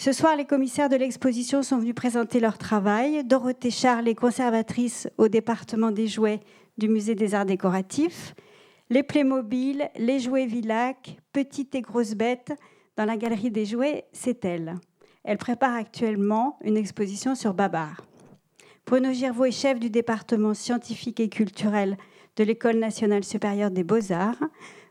Ce soir, les commissaires de l'exposition sont venus présenter leur travail. Dorothée Charles est conservatrice au département des jouets du musée des arts décoratifs. Les Playmobil, les jouets Villac, petites et grosses bêtes, dans la galerie des jouets, c'est elle. Elle prépare actuellement une exposition sur Babar. Bruno Girvaux est chef du département scientifique et culturel de l'École nationale supérieure des beaux-arts.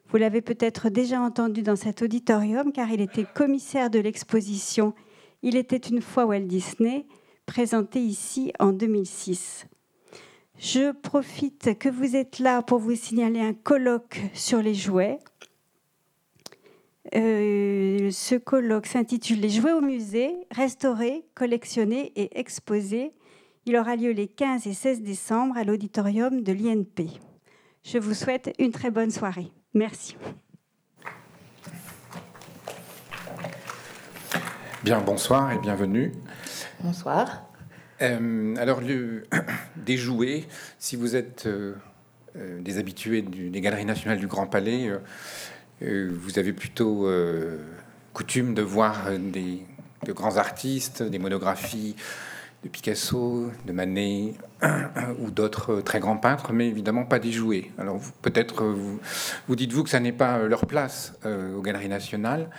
Vous l'avez peut-être déjà entendu dans cet auditorium car il était commissaire de l'exposition Il était une fois Walt Disney, présentée ici en 2006. Je profite que vous êtes là pour vous signaler un colloque sur les jouets. Euh, ce colloque s'intitule Les jouets au musée, restaurés, collectionnés et exposés. Il aura lieu les 15 et 16 décembre à l'auditorium de l'INP. Je vous souhaite une très bonne soirée. Merci. Bien, bonsoir et bienvenue. Bonsoir. Euh, alors, le, des jouets, si vous êtes euh, euh, des habitués des Galeries nationales du Grand Palais, vous avez plutôt coutume de voir des, de grands artistes, des monographies de Picasso, de Manet ou d'autres très grands peintres, mais évidemment pas des jouets. Alors peut-être vous, vous dites-vous que ça n'est pas leur place aux Galeries nationales.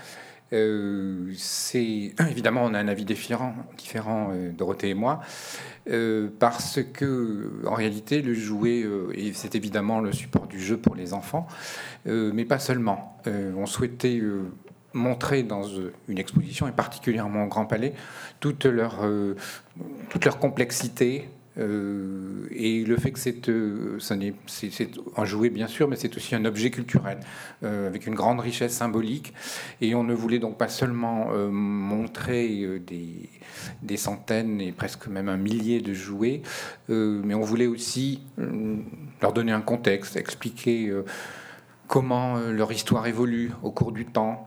Euh, c'est évidemment on a un avis différent, différent euh, Dorothée et moi, euh, parce que en réalité le jouet et c'est évidemment le support du jeu pour les enfants, mais pas seulement. on souhaitait montrer dans une exposition et particulièrement au Grand Palais toute leur toute leur complexité, euh, et le fait que c'est, euh, un jouet bien sûr, mais c'est aussi un objet culturel euh, avec une grande richesse symbolique. Et on ne voulait donc pas seulement montrer des, des, centaines et presque même un millier de jouets, mais on voulait aussi leur donner un contexte, expliquer comment leur histoire évolue au cours du temps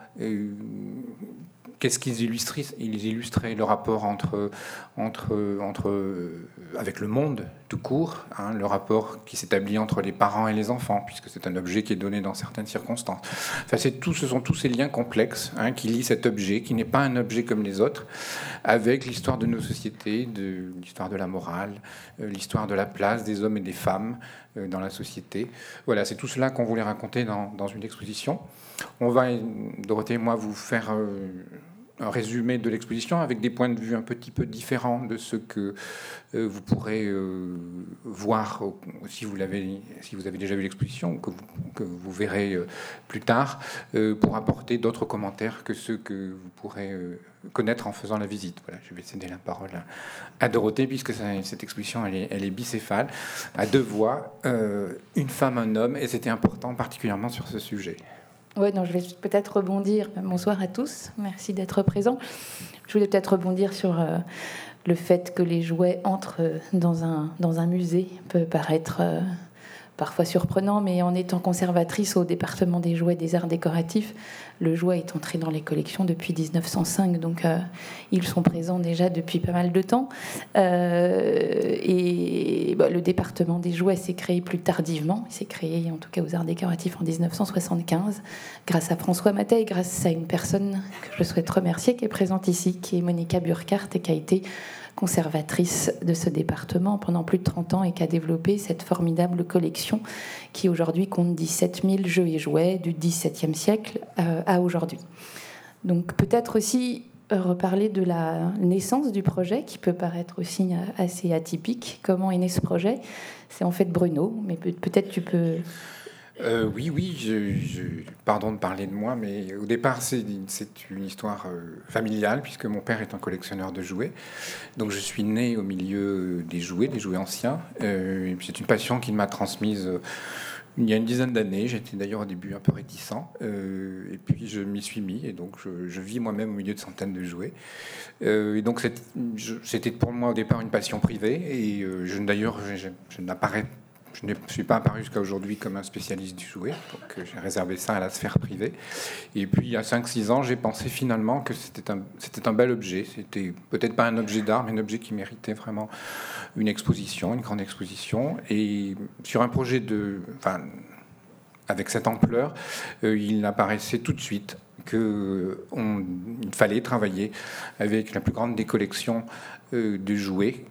qu'est-ce qu'ils illustraient Ils illustraient le rapport entre, entre, entre, avec le monde tout court, hein, le rapport qui s'établit entre les parents et les enfants, puisque c'est un objet qui est donné dans certaines circonstances. Enfin, c'est tout, ce sont tous ces liens complexes hein, qui lient cet objet, qui n'est pas un objet comme les autres, avec l'histoire de nos sociétés, de l'histoire de la morale, euh, l'histoire de la place des hommes et des femmes euh, dans la société. Voilà, c'est tout cela qu'on voulait raconter dans, une exposition. On va, Dorothée et moi, vous faire euh, un résumé de l'exposition avec des points de vue un petit peu différents de ce que euh, vous pourrez euh, voir si vous, l'avez, si vous avez déjà vu l'exposition, que vous, que vous verrez plus tard, pour apporter d'autres commentaires que ceux que vous pourrez connaître en faisant la visite. Voilà, je vais céder la parole à, Dorothée, puisque cette exposition, elle est bicéphale, à deux voix, une femme, un homme, et c'était important particulièrement sur ce sujet. Oui, je vais peut-être rebondir. Bonsoir à tous, merci d'être présents. Je voulais peut-être rebondir sur euh, le fait que les jouets entrent dans un, dans un musée peut paraître euh, parfois surprenant, mais en étant conservatrice au département des jouets des arts décoratifs, le jouet est entré dans les collections depuis 1905, donc euh, ils sont présents déjà depuis pas mal de temps. Euh, et bah, le département des jouets s'est créé plus tardivement, il s'est créé en tout cas aux arts décoratifs en 1975, grâce à François Matet et grâce à une personne que je souhaite remercier qui est présente ici, qui est Monica Burkhardt et qui a été conservatrice de ce département pendant plus de 30 ans et qui a développé cette formidable collection qui aujourd'hui compte 17 000 jeux et jouets du XVIIe siècle euh, à aujourd'hui. Donc peut-être aussi euh, reparler de la naissance du projet qui peut paraître aussi euh, assez atypique. Comment est né ce projet? C'est en fait Bruno, mais peut-être tu peux euh, oui, oui, je, pardon de parler de moi, mais au départ, c'est une histoire euh, familiale, puisque mon père est un collectionneur de jouets. Donc, je suis né au milieu des jouets, des jouets anciens. Euh, c'est une passion qu'il m'a transmise il y a une dizaine d'années. J'étais d'ailleurs au début un peu réticent, et puis je m'y suis mis, et donc je, vis moi-même au milieu de centaines de jouets. et donc, c'était pour moi au départ une passion privée, et d'ailleurs, je, je n'apparais je ne suis pas apparu jusqu'à aujourd'hui comme un spécialiste du jouet, donc euh, j'ai réservé ça à la sphère privée. Et puis, il y a 5-6 ans, j'ai pensé finalement que c'était un, un bel objet. C'était peut-être pas un objet d'art, mais un objet qui méritait vraiment une exposition, une grande exposition. Et sur un projet de. Enfin, avec cette ampleur, euh, il apparaissait tout de suite qu'il fallait travailler avec la plus grande des collections de jouets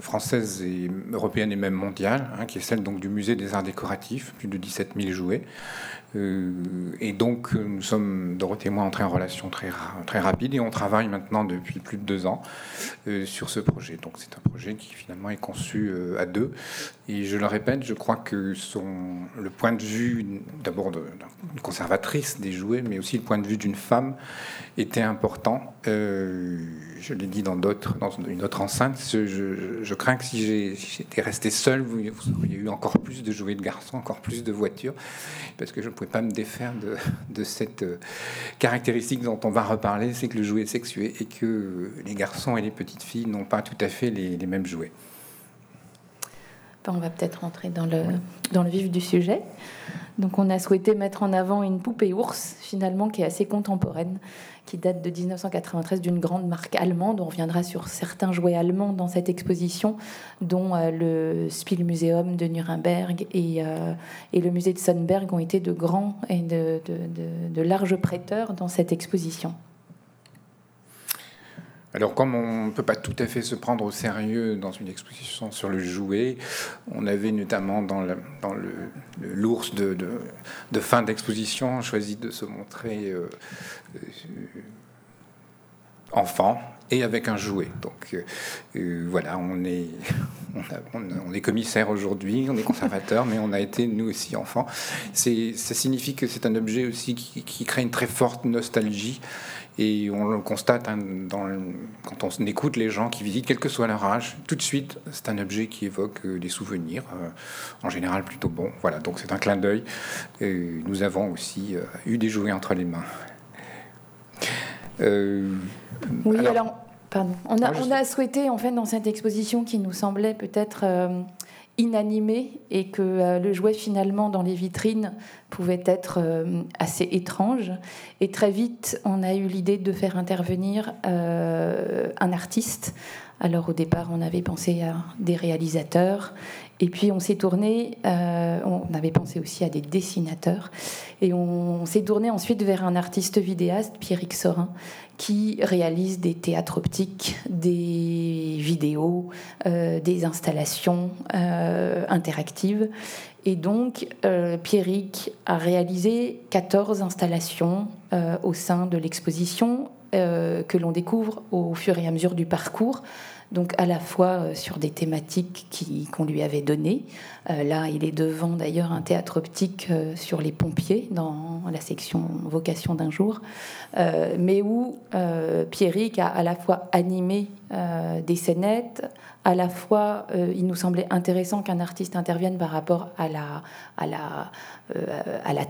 française et européenne et même mondiale, hein, qui est celle donc du musée des arts décoratifs, plus de 17 000 jouets, euh, et donc, nous sommes, Dorothée et moi, entrés en relation très, très rapide et on travaille maintenant depuis plus de deux ans euh, sur ce projet. Donc, c'est un projet qui finalement est conçu euh, à deux. Et je le répète, je crois que son, le point de vue, d'abord d'une conservatrice des jouets, mais aussi le point de vue d'une femme était important. je l'ai dit dans, d'autres, dans une autre enceinte, je, crains que si j'étais resté seul, vous, auriez eu encore plus de jouets de garçons, encore plus de voitures, parce que pouvais pas me défaire de, cette euh, caractéristique dont on va reparler, c'est que le jouet est sexué et que les garçons et les petites filles n'ont pas tout à fait les, mêmes jouets. Ben, on va peut-être rentrer dans le, dans le vif du sujet. Donc on a souhaité mettre en avant une poupée ours, finalement, qui est assez contemporaine, qui date de 1993 d'une grande marque allemande. On reviendra sur certains jouets allemands dans cette exposition, dont euh, le Spielmuseum de Nuremberg et, euh, et, le musée de Sonnenberg ont été de grands et de, de larges prêteurs dans cette exposition. Alors, comme on ne peut pas tout à fait se prendre au sérieux dans une exposition sur le jouet, on avait notamment dans, l'ours de, fin d'exposition choisi de se montrer euh, euh, enfant et avec un jouet. Donc euh, voilà, on est, on, est commissaire aujourd'hui, on est conservateur, mais on a été nous aussi enfants. Ça signifie que c'est un objet aussi qui crée une très forte nostalgie et on le constate hein, quand on écoute les gens qui visitent, quel que soit leur âge, tout de suite, c'est un objet qui évoque euh, des souvenirs, euh, en général plutôt bons. Voilà, donc c'est un clin d'œil. nous avons aussi euh, eu des jouets entre les mains. oui, alors, pardon. On a, on a, souhaité, en fait, dans cette exposition qui nous semblait peut-être inanimé et que euh, le jouet finalement dans les vitrines pouvait être euh, assez étrange. Et très vite, on a eu l'idée de faire intervenir euh, un artiste. Alors au départ, on avait pensé à des réalisateurs et puis on s'est tourné, on avait pensé aussi à des dessinateurs, et on, s'est tourné ensuite vers un artiste vidéaste, Pierrick Sorin, qui réalise des théâtres optiques, des vidéos, euh, des installations euh, interactives. Et donc, euh, Pierrick a réalisé 14 installations au sein de l'exposition que l'on découvre au fur et à mesure du parcours donc à la fois euh, sur des thématiques qu'on lui avait données. Euh, là, il est devant d'ailleurs un théâtre optique euh, sur les pompiers dans la section Vocation d'un jour, mais où Pierrick a à la fois animé des scénettes, à la fois, il nous semblait intéressant qu'un artiste intervienne par rapport à la,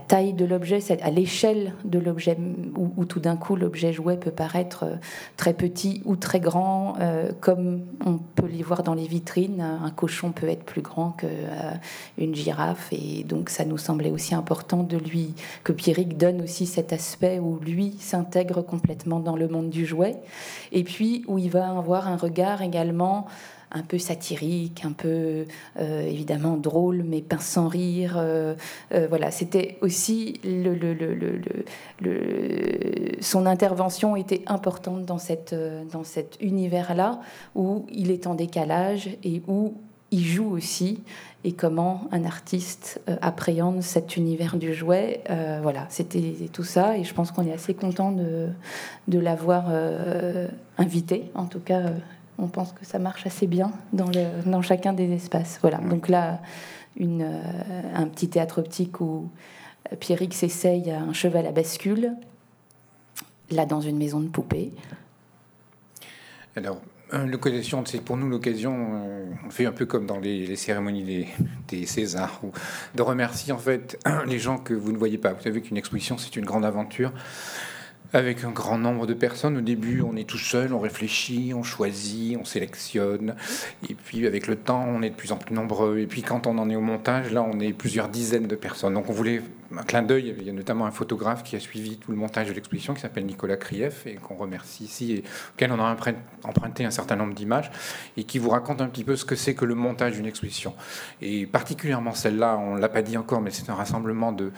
taille de l'objet, à l'échelle de l'objet, où, tout d'un coup l'objet jouet peut paraître très petit ou très grand, comme on peut les voir dans les vitrines. Un cochon peut être plus grand qu'une euh, girafe, et donc ça nous semblait aussi important de lui que Pierrick donne aussi cet aspect où lui s'intègre complètement dans le monde du jouet, et puis où il va avoir un regard également un peu satirique, un peu euh, évidemment drôle, mais pince sans rire. Euh, voilà, c'était aussi le, son intervention était importante dans, cette, dans cet univers-là où il est en décalage et où il joue aussi et comment un artiste appréhende cet univers du jouet. voilà, c'était tout ça et je pense qu'on est assez content de, de l'avoir invité, en tout cas on pense que ça marche assez bien dans, le, dans chacun des espaces. Voilà. Donc là, une, euh, un petit théâtre optique où Pierrick s'essaye un cheval à bascule, là dans une maison de poupée. Alors, euh, l'occasion, c'est pour nous l'occasion, euh, on fait un peu comme dans les, cérémonies des, des, Césars, de remercier en fait les gens que vous ne voyez pas. Vous savez qu'une exposition, c'est une grande aventure avec un grand nombre de personnes. Au début, on est tout seul, on réfléchit, on choisit, on sélectionne. Et puis, avec le temps, on est de plus en plus nombreux. Et puis, quand on en est au montage, là, on est plusieurs dizaines de personnes. Donc, on voulait un clin d'œil. Il y a notamment un photographe qui a suivi tout le montage de l'exposition qui s'appelle Nicolas Krief et qu'on remercie ici et auquel on a emprunté un certain nombre d'images et qui vous raconte un petit peu ce que c'est que le montage d'une exposition. Et particulièrement celle-là, on ne l'a pas dit encore, mais c'est un rassemblement de,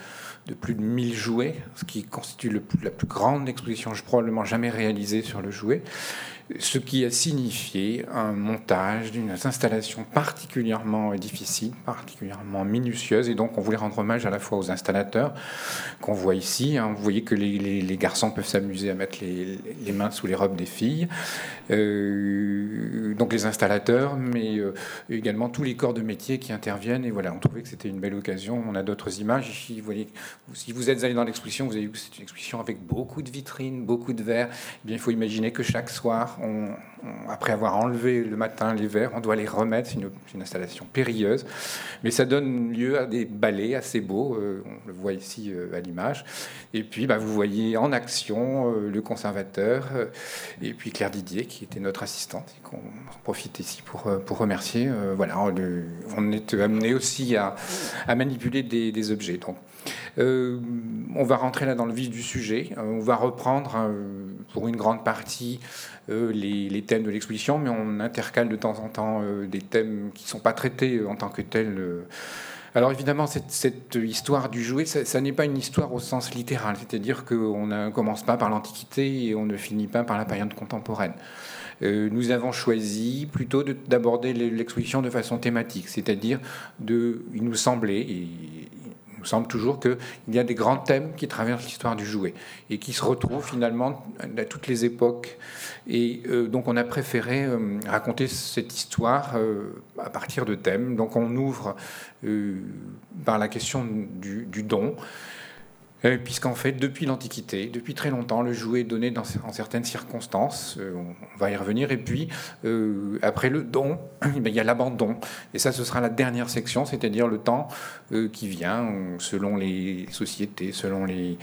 de, plus de 1000 jouets, ce qui constitue la plus grande exposition probablement jamais réalisée sur le jouet ce qui a signifié un montage d'une installation particulièrement difficile, particulièrement minutieuse, et donc on voulait rendre hommage à la fois aux installateurs qu'on voit ici. Hein. Vous voyez que les, garçons peuvent s'amuser à mettre les, mains sous les robes des filles, euh, donc les installateurs, mais euh, également tous les corps de métier qui interviennent. Et voilà, on trouvait que c'était une belle occasion. On a d'autres images ici. Si vous êtes allé dans l'exposition, vous avez vu que c'est une exposition avec beaucoup de vitrines, beaucoup de verres. Eh bien, il faut imaginer que chaque soir, après avoir enlevé le matin les verres, on doit les remettre. C'est une, installation périlleuse, mais ça donne lieu à des ballets assez beaux. Euh, on le voit ici euh, à l'image. Et puis, bah, vous voyez en action euh, le conservateur et puis Claire Didier, qui était notre assistante, et qu'on profite ici pour, remercier. voilà, on, est amené aussi à, manipuler des, objets. Donc, on va rentrer là dans le vif du sujet. on va reprendre pour une grande partie euh, les, thèmes de l'exposition, mais on intercale de temps en temps euh, des thèmes qui ne sont pas traités euh, en tant que tels. Alors évidemment, cette, histoire du jouet, ça, n'est pas une histoire au sens littéral, c'est-à-dire qu'on ne commence pas par l'Antiquité et on ne finit pas par la période contemporaine. nous avons choisi plutôt d'aborder l'exposition de façon thématique, c'est-à-dire de, il nous semblait, nous semble toujours qu'il y a des grands thèmes qui traversent l'histoire du jouet et qui se retrouvent finalement à toutes les époques et euh, donc on a préféré euh, raconter cette histoire euh, à partir de thèmes. Donc on ouvre par la question du, don. Puisqu'en fait, depuis l'Antiquité, depuis très longtemps, le jouet est donné dans, en certaines circonstances, on va y revenir, et puis après le don, eh il y a l'abandon. Et ça, ce sera la dernière section, c'est-à-dire le temps qui vient selon les sociétés, selon les,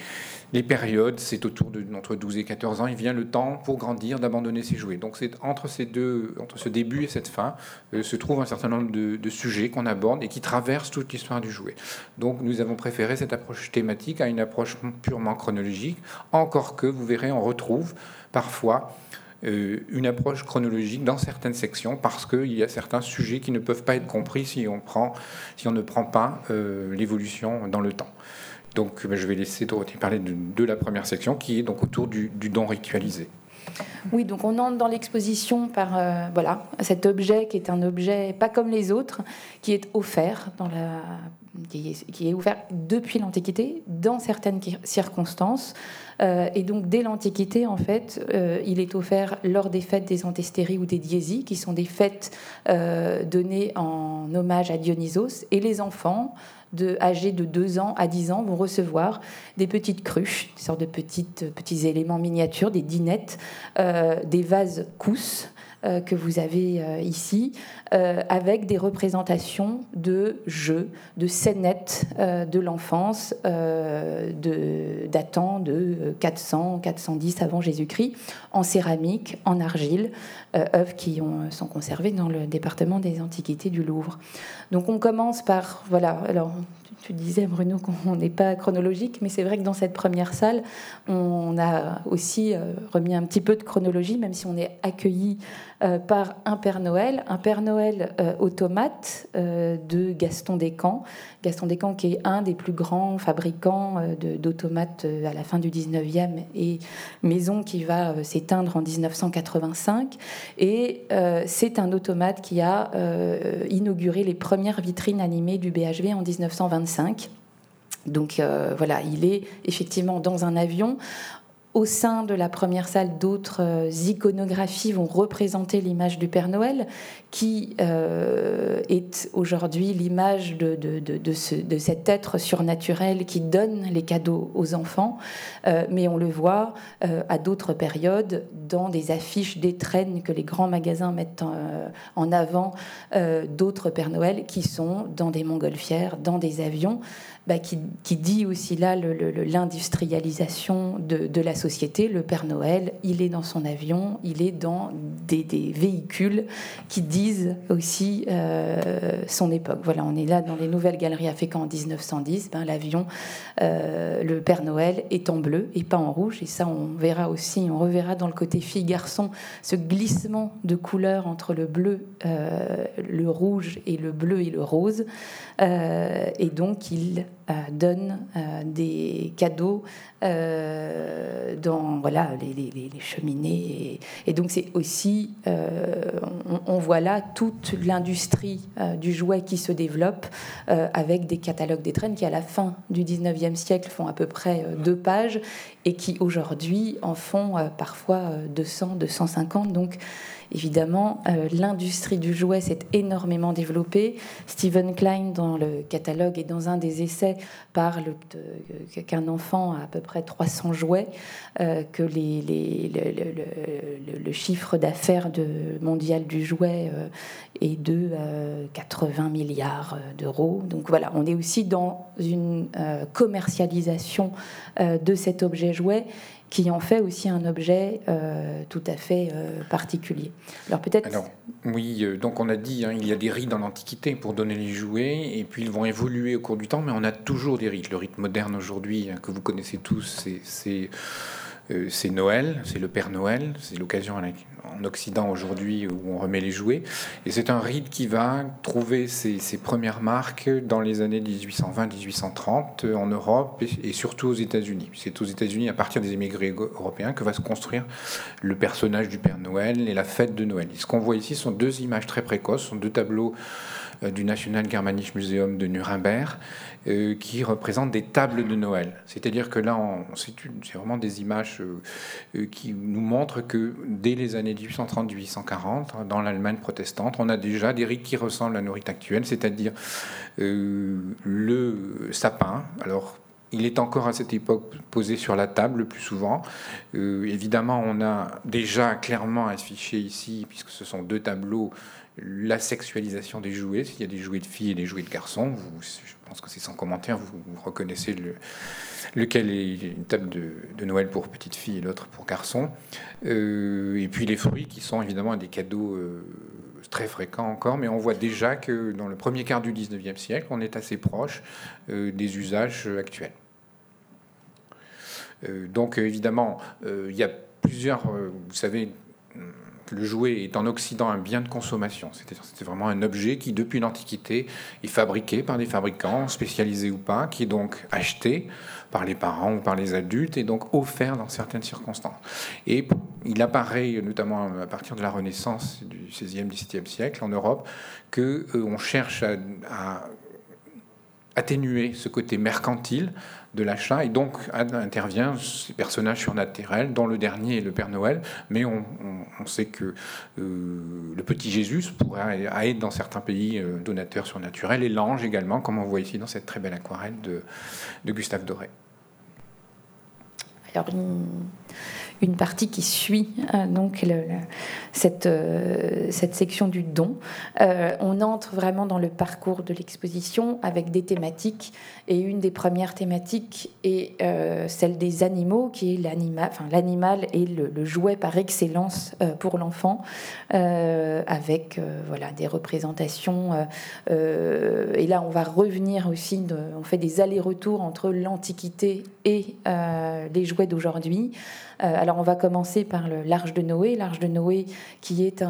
les périodes, c'est autour de entre 12 et 14 ans, il vient le temps pour grandir d'abandonner ses jouets. Donc c'est entre ce début et cette fin, euh, se trouve un certain nombre de, sujets qu'on aborde et qui traversent toute l'histoire du jouet. Donc nous avons préféré cette approche thématique à une approche purement chronologique, encore que vous verrez, on retrouve parfois euh, une approche chronologique dans certaines sections parce qu'il y a certains sujets qui ne peuvent pas être compris si on, prend, si on ne prend pas euh, l'évolution dans le temps. Donc ben, je vais laisser Dorothée parler de, la première section qui est donc autour du, don ritualisé. Oui, donc on entre dans l'exposition par euh, voilà cet objet qui est un objet pas comme les autres, qui est offert dans la qui est, offert depuis l'Antiquité dans certaines circonstances. Euh, et donc dès l'Antiquité, en fait, euh, il est offert lors des fêtes des Antésteries ou des Diésies, qui sont des fêtes données en hommage à Dionysos. Et les enfants de, âgés de 2 ans à 10 ans vont recevoir des petites cruches, des sortes de petites, petits éléments miniatures, des dinettes, euh, des vases cousses que vous avez euh, ici, euh, avec des représentations de jeux, de scénettes de l'enfance datant de 400, 410 avant Jésus-Christ, en céramique, en argile, œuvres qui ont, sont conservées dans le département des Antiquités du Louvre. Donc on commence par, voilà, alors tu disais, Bruno, qu'on n'est pas chronologique, mais c'est vrai que dans cette première salle, on a aussi remis un petit peu de chronologie, même si on est accueilli euh, par un Père Noël, un Père Noël euh, automate euh, de Gaston Descamps. Gaston Descamps qui est un des plus grands fabricants d'automates à la fin du 19e et maison qui va s'éteindre en 1985. Et c'est un automate qui a inauguré les premières vitrines animées du BHV en 1925. Donc voilà, il est effectivement dans un avion au sein de la première salle, d'autres euh, iconographies vont représenter l'image du Père Noël, qui euh, est aujourd'hui l'image de, cet être surnaturel qui donne les cadeaux aux enfants. Euh, mais on le voit à d'autres périodes, dans des affiches d'étrennes que les grands magasins mettent en, avant, d'autres Père Noël qui sont dans des montgolfières, dans des avions. Bah, qui, dit aussi là l'industrialisation de, la société. Le Père Noël, il est dans son avion, il est dans des, véhicules qui disent aussi euh, son époque. Voilà, on est là dans les nouvelles galeries Fécamp en 1910. Ben, L'avion, euh, le Père Noël est en bleu et pas en rouge. Et ça, on verra aussi, on reverra dans le côté fille-garçon ce glissement de couleurs entre le bleu, euh, le rouge et le bleu et le rose. Et donc, il euh, donne euh, des cadeaux euh, dans voilà, les, cheminées. Et, donc c'est aussi, on, voit là toute l'industrie du jouet qui se développe avec des catalogues des qui à la fin du 19e siècle font à peu près deux pages et qui aujourd'hui en font parfois 200, 250. Donc Évidemment, euh, l'industrie du jouet s'est énormément développée. Stephen Klein, dans le catalogue et dans un des essais, parle qu'un enfant a à peu près 300 jouets, euh, que le, chiffre d'affaires mondial du jouet euh, est de 80 milliards d'euros. Donc voilà, on est aussi dans une commercialisation de cet objet jouet qui en fait aussi un objet euh, tout à fait euh, particulier. Alors peut-être. oui, euh, donc on a dit, hein, il y a des rites dans l'Antiquité pour donner les jouets, et puis ils vont évoluer au cours du temps, mais on a toujours des rites. Le rite moderne aujourd'hui, hein, que vous connaissez tous, c'est c'est Noël, c'est le Père Noël, c'est l'occasion en Occident aujourd'hui où on remet les jouets. Et c'est un rite qui va trouver ses, premières marques dans les années 1820-1830 en Europe et, surtout aux États-Unis. C'est aux États-Unis, à partir des émigrés européens, que va se construire le personnage du Père Noël et la fête de Noël. ce qu'on voit ici sont deux images très précoces, sont deux tableaux euh, du National Germanisch Museum de Nuremberg euh, qui représentent des tables de Noël. C'est-à-dire que là, c'est vraiment des images euh, qui nous montrent que dès les années 1830-1840, dans l'Allemagne protestante, on a déjà des rites qui ressemblent à nos rites actuels, c'est-à-dire le sapin. Alors, il est encore à cette époque posé sur la table le plus souvent. évidemment, on a déjà clairement affiché ici, puisque ce sont deux tableaux, la sexualisation des jouets. S'il y a des jouets de filles et des jouets de garçons, je pense que c'est sans commentaire, vous, reconnaissez le, lequel est une table de, Noël pour petites filles et l'autre pour garçons. Euh, et puis les fruits qui sont évidemment des cadeaux euh, très fréquents encore, mais on voit déjà que dans le premier quart du 19e siècle, on est assez proche euh, des usages actuels. donc évidemment, il y a plusieurs, vous savez, le jouet est en Occident un bien de consommation. C'est vraiment un objet qui, depuis l'Antiquité, est fabriqué par des fabricants, spécialisés ou pas, qui est donc acheté par les parents ou par les adultes et donc offert dans certaines circonstances. Et il apparaît, notamment à partir de la Renaissance du XVIe, XVIIe siècle en Europe, que euh, cherche à atténuer ce côté mercantile de l'achat. Et donc intervient ces personnages surnaturels, dont le dernier est le Père Noël. Mais on, sait que euh, le petit Jésus pourrait être dans certains pays euh, donateur surnaturel, et l'ange également, comme on voit ici dans cette très belle aquarelle de, Gustave Doré. Partie qui suit euh, donc cette, euh, cette section du don. Euh, on entre vraiment dans le parcours de l'exposition avec des thématiques et une des premières thématiques est celle des animaux qui est l'animal, enfin est le, jouet par excellence pour l'enfant avec voilà des représentations et là on va revenir aussi on fait des allers-retours entre l'antiquité et les jouets d'aujourd'hui. Euh, alors on va commencer par l'Arche de Noé. L'Arche de Noé qui est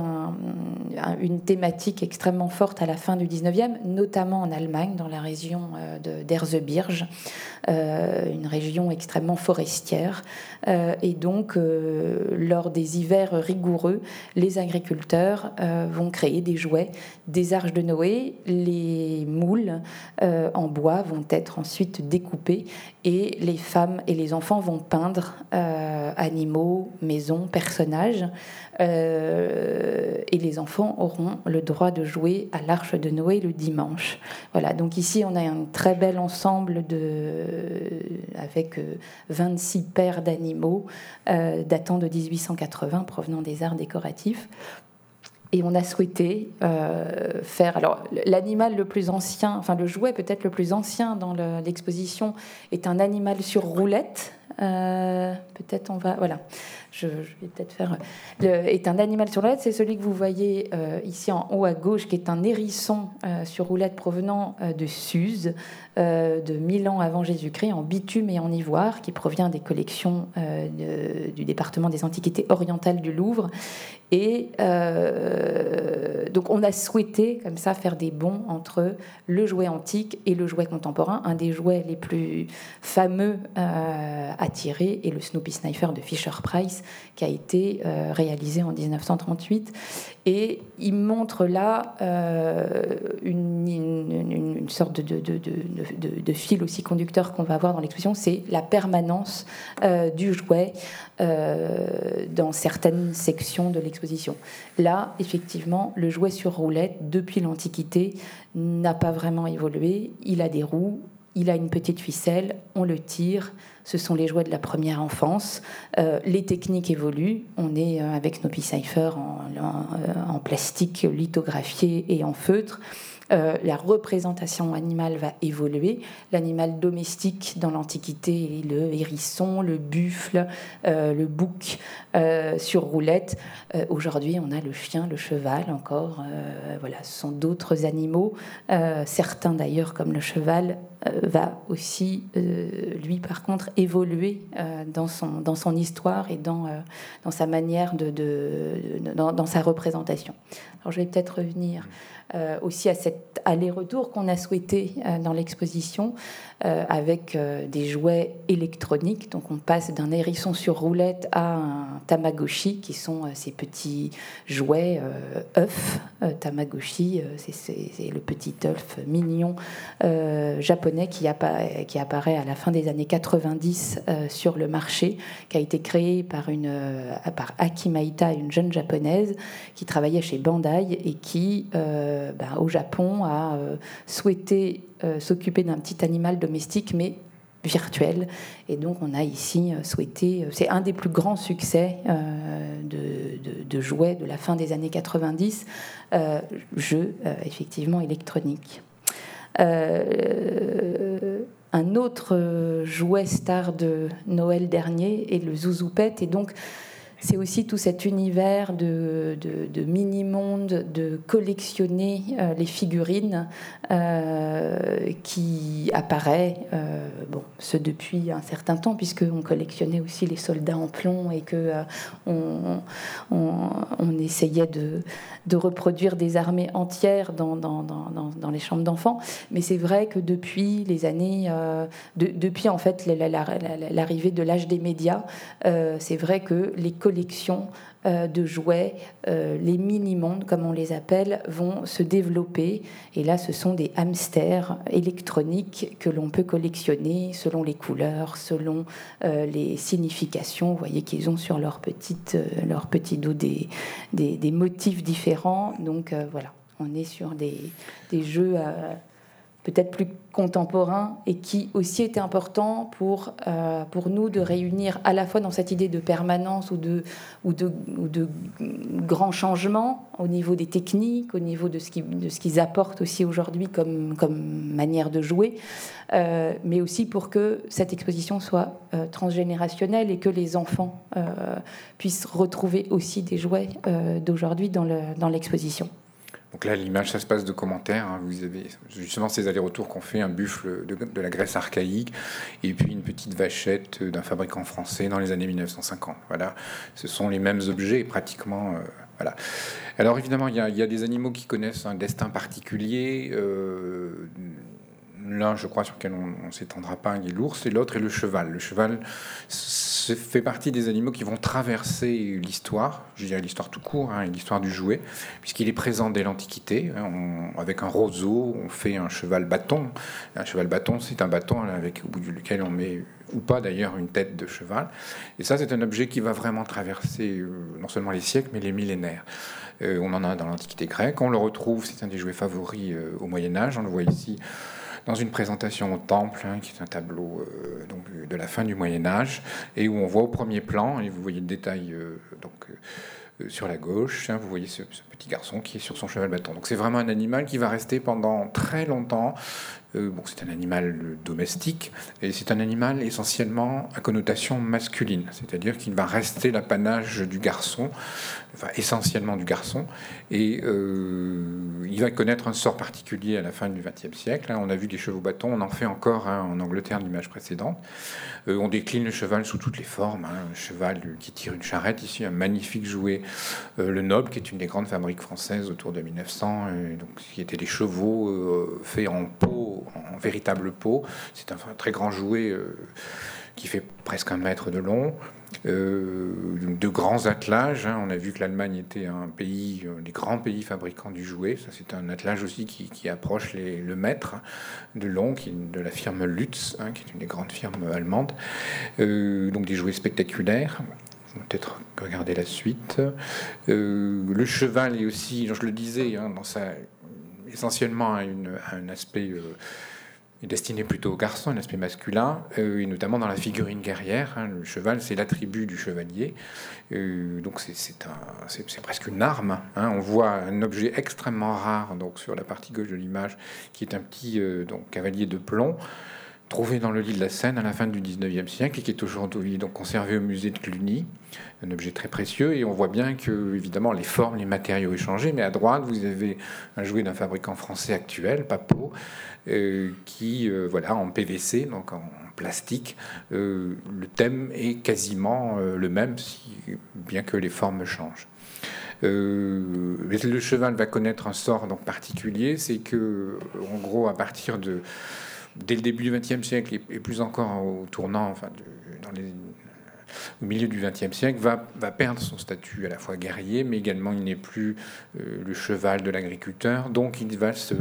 une thématique extrêmement forte à la fin du 19e, notamment en Allemagne, dans la région euh, d'Erzebirge, une région extrêmement forestière. et donc, lors des hivers rigoureux, les agriculteurs vont créer des jouets, des arches de Noé. Les moules en bois vont être ensuite découpés et les femmes et les enfants vont peindre animaux, maisons, personnages. Euh, et les enfants auront le droit de jouer à l'Arche de Noé le dimanche. Voilà, donc ici on a un très bel ensemble de, avec 26 euh, paires d'animaux euh, datant de 1880 provenant des arts décoratifs. et on a souhaité euh, faire. Alors, l'animal le plus ancien, enfin le jouet peut-être le plus ancien dans l'exposition est un animal sur roulette. Euh, peut-être on va. Voilà je, vais peut-être faire, est un animal sur roulette. C'est celui que vous voyez euh, ici en haut à gauche, qui est un hérisson euh, sur roulette provenant euh, de Suse, de 1000 ans avant Jésus-Christ, en bitume et en ivoire, qui provient des collections du département des Antiquités orientales du Louvre. Et donc on a souhaité comme ça faire des bons entre le jouet antique et le jouet contemporain. Un des jouets les plus fameux à tirer est le Snoopy Sniper de Fisher Price qui a été euh, réalisé en 1938. Et il montre là euh, une, sorte de, fil aussi conducteur qu'on va avoir dans l'exposition, c'est la permanence euh, du jouet dans certaines sections de l'exposition. Là, effectivement, le jouet sur roulette, depuis l'Antiquité, n'a pas vraiment évolué. Il a des roues, il a une petite ficelle, on le tire, ce sont les jouets de la première enfance. Euh, les techniques évoluent. On est euh, avec Snoopy Cypher en, en, en, plastique lithographié et en feutre. Euh, la représentation animale va évoluer. L'animal domestique dans l'Antiquité est le hérisson, le buffle, euh, le bouc euh, sur roulette. Aujourd'hui, on a le chien, le cheval encore. voilà, ce sont d'autres animaux. certains d'ailleurs, comme le cheval, va aussi, lui par contre, évoluer dans, son, dans son histoire et dans, dans sa manière de, dans, dans, sa représentation. Alors je vais peut-être revenir aussi à cet aller-retour qu'on a souhaité euh, dans l'exposition euh, avec des jouets électroniques. Donc on passe d'un hérisson sur roulette à un Tamagotchi, qui sont ces petits jouets œufs. Tamagotchi, c'est le petit œuf mignon japonais qui, apparaît à la fin des années 90 sur le marché, qui a été créé par, une, par Akimaita, une jeune japonaise qui travaillait chez Bandai et qui euh, ben, au Japon, a euh, souhaité euh, s'occuper d'un petit animal domestique, mais virtuel. Et donc on a ici souhaité, c'est un des plus grands succès de, jouets de la fin des années 90, jeu effectivement électronique. un autre jouet star de Noël dernier est le Zouzoupet, et donc c'est aussi tout cet univers de, mini-monde, de collectionner euh, les figurines euh, qui apparaît, euh, ce depuis un certain temps, puisqu'on collectionnait aussi les soldats en plomb et que on, essayait de, reproduire des armées entières dans, les chambres d'enfants. Mais c'est vrai que depuis les années, depuis en fait l'arrivée de l'âge des médias, c'est vrai que les euh, de jouets, euh, les mini-mondes comme on les appelle, vont se développer. Et là, ce sont des hamsters électroniques que l'on peut collectionner selon les couleurs, selon euh, les significations. Vous voyez qu'ils ont sur leur, petite, leur petit dos des, des, motifs différents. Donc voilà, on est sur des, des jeux peut-être plus contemporain et qui aussi était important pour, euh, pour nous de réunir à la fois dans cette idée de permanence ou de, ou de, ou de grands changements au niveau des techniques, au niveau de ce qu'ils, de qu'ils apportent aussi aujourd'hui comme, comme manière de jouer, euh, mais aussi pour que cette exposition soit euh, transgénérationnelle et que les enfants puissent retrouver aussi des jouets d'aujourd'hui dans, le, dans l'exposition. Donc là, l'image, ça se passe de commentaires. Hein. Vous avez justement ces allers-retours qu'on fait, un buffle de, la Grèce archaïque, et puis une petite vachette d'un fabricant français dans les années 1950. Voilà, ce sont les mêmes objets pratiquement. Euh, voilà. Alors évidemment, il y, a, des animaux qui connaissent un destin particulier. Euh, L'un, je crois, sur lequel on ne s'étendra pas, est l'ours, et l'autre est le cheval. Le cheval fait partie des animaux qui vont traverser l'histoire, je dirais l'histoire tout court, hein, l'histoire du jouet, puisqu'il est présent dès l'Antiquité. Hein, avec un roseau, on fait un cheval bâton. Un cheval bâton, c'est un bâton avec, au bout duquel on met, ou pas d'ailleurs, une tête de cheval. Et ça, c'est un objet qui va vraiment traverser euh, non seulement les siècles, mais les millénaires. Euh, on en a dans l'Antiquité grecque. On le retrouve, c'est un des jouets favoris euh, au Moyen Âge. On le voit ici dans une présentation au temple, hein, qui est un tableau euh, donc, de la fin du Moyen Âge, et où on voit au premier plan, et vous voyez le détail, euh, sur la gauche, hein, vous voyez ce, petit garçon qui est sur son cheval bâton. Donc c'est vraiment un animal qui va rester pendant très longtemps. bon, c'est un animal domestique et c'est un animal essentiellement à connotation masculine, c'est-à-dire qu'il va rester l'apanage du garçon, enfin essentiellement du garçon, et il va connaître un sort particulier à la fin du XXe siècle. Hein. On a vu des chevaux bâtons, on en fait encore hein, en Angleterre, l'image précédente. on décline le cheval sous toutes les formes, un cheval qui tire une charrette ici, un magnifique jouet euh, le Noble, qui est une des grandes fabriques françaises autour de 1900, euh, donc, qui étaient des chevaux euh, faits en peau, en véritable peau. C'est un, très grand jouet qui fait presque un mètre de long. de grands attelages. Hein. On a vu que l'Allemagne était un pays, des grands pays fabricants du jouet. Ça, c'est un attelage aussi qui, approche le mètre de long, qui de la firme Lutz, hein, qui est une des grandes firmes allemandes. donc des jouets spectaculaires peut-être regarder la suite. Euh, le cheval est aussi, je le disais, hein, essentiellement un aspect euh, destiné plutôt aux garçons, un aspect masculin, euh, et notamment dans la figurine guerrière. Hein. le cheval, c'est l'attribut du chevalier, donc c'est presque une arme. Hein. on voit un objet extrêmement rare donc sur la partie gauche de l'image, qui est un petit cavalier de plomb trouvé dans le lit de la Seine à la fin du 19e siècle et qui est aujourd'hui donc conservé au musée de Cluny, un objet très précieux et on voit bien que évidemment les formes, les matériaux ont changé, mais à droite vous avez un jouet d'un fabricant français actuel, Papo, euh, qui euh, voilà en PVC donc en plastique, euh, le thème est quasiment le même, bien que les formes changent. le cheval va connaître un sort donc particulier, c'est que en gros à partir de dès le début du XXe siècle et, plus encore au tournant, enfin, au milieu du XXe siècle, va, va, perdre son statut à la fois guerrier, mais également il n'est plus euh, le cheval de l'agriculteur. Donc il va se,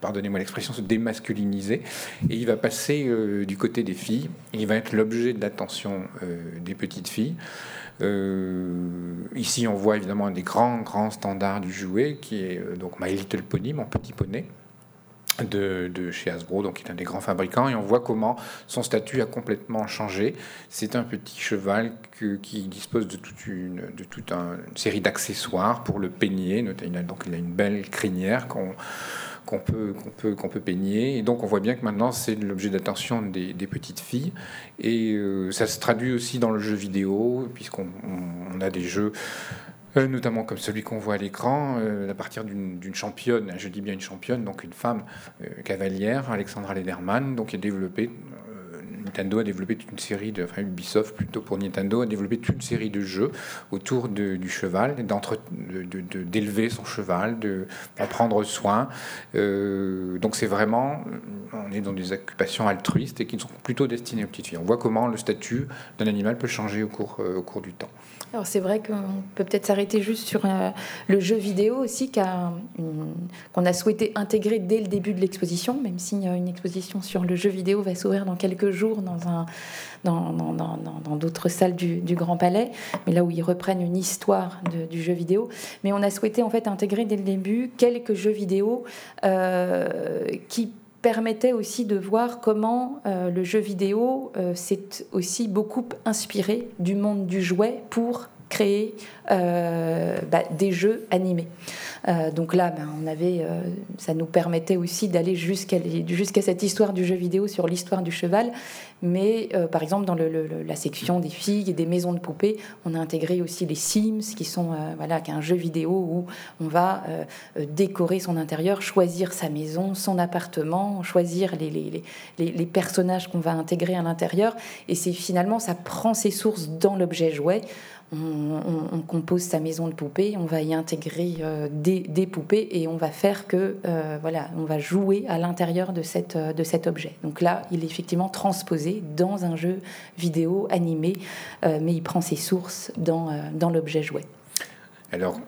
pardonnez-moi l'expression, se démasculiniser et il va passer euh, du côté des filles. il va être l'objet de l'attention euh, des petites filles. ici, on voit évidemment un des grands, grands standards du jouet qui est donc My Little Pony, mon petit poney de, chez Hasbro, donc qui est un des grands fabricants, et on voit comment son statut a complètement changé. C'est un petit cheval qui dispose de toute une, de toute une série d'accessoires pour le peigner. Donc il a une belle crinière qu'on peut, peut, peut peigner. Et donc on voit bien que maintenant c'est l'objet d'attention des, petites filles. Et euh, ça se traduit aussi dans le jeu vidéo, puisqu'on on a des jeux euh, notamment comme celui qu'on voit à l'écran, euh, à partir d'une championne, je dis bien une championne, donc une femme euh, cavalière, Alexandra Lederman, donc qui a développé Nintendo a développé toute une série de, a jeux autour du cheval, d'élever son cheval, de en prendre soin. donc c'est vraiment, on est dans des occupations altruistes et qui sont plutôt destinées aux petites filles. On voit comment le statut d'un animal peut changer au cours, cours du temps. Alors c'est vrai qu'on peut peut-être s'arrêter juste sur euh, le jeu vidéo aussi qu'on a souhaité intégrer dès le début de l'exposition, même si une exposition sur le jeu vidéo va s'ouvrir dans quelques jours dans d'autres salles du, Grand Palais, mais là où ils reprennent une histoire du jeu vidéo. Mais on a souhaité en fait intégrer dès le début quelques jeux vidéo euh, qui permettait aussi de voir comment euh, le jeu vidéo euh, s'est aussi beaucoup inspiré du monde du jouet pour créer euh, bah, des jeux animés. Euh, donc là, ben, on avait, euh, ça nous permettait aussi d'aller jusqu'à cette histoire du jeu vidéo sur l'histoire du cheval. Mais par exemple, dans la section des filles et des maisons de poupées, on a intégré aussi les Sims, qui sont voilà, un jeu vidéo où on va décorer son intérieur, choisir sa maison, son appartement, choisir les, les personnages qu'on va intégrer à l'intérieur. Et c'est finalement, ça prend ses sources dans l'objet jouet on, compose sa maison de poupées, on va y intégrer euh, des, poupées et on va faire que, euh, voilà, on va jouer à l'intérieur euh, de cet objet. Donc là, il est effectivement transposé dans un jeu vidéo animé, mais il prend ses sources dans, dans l'objet jouet. Alors,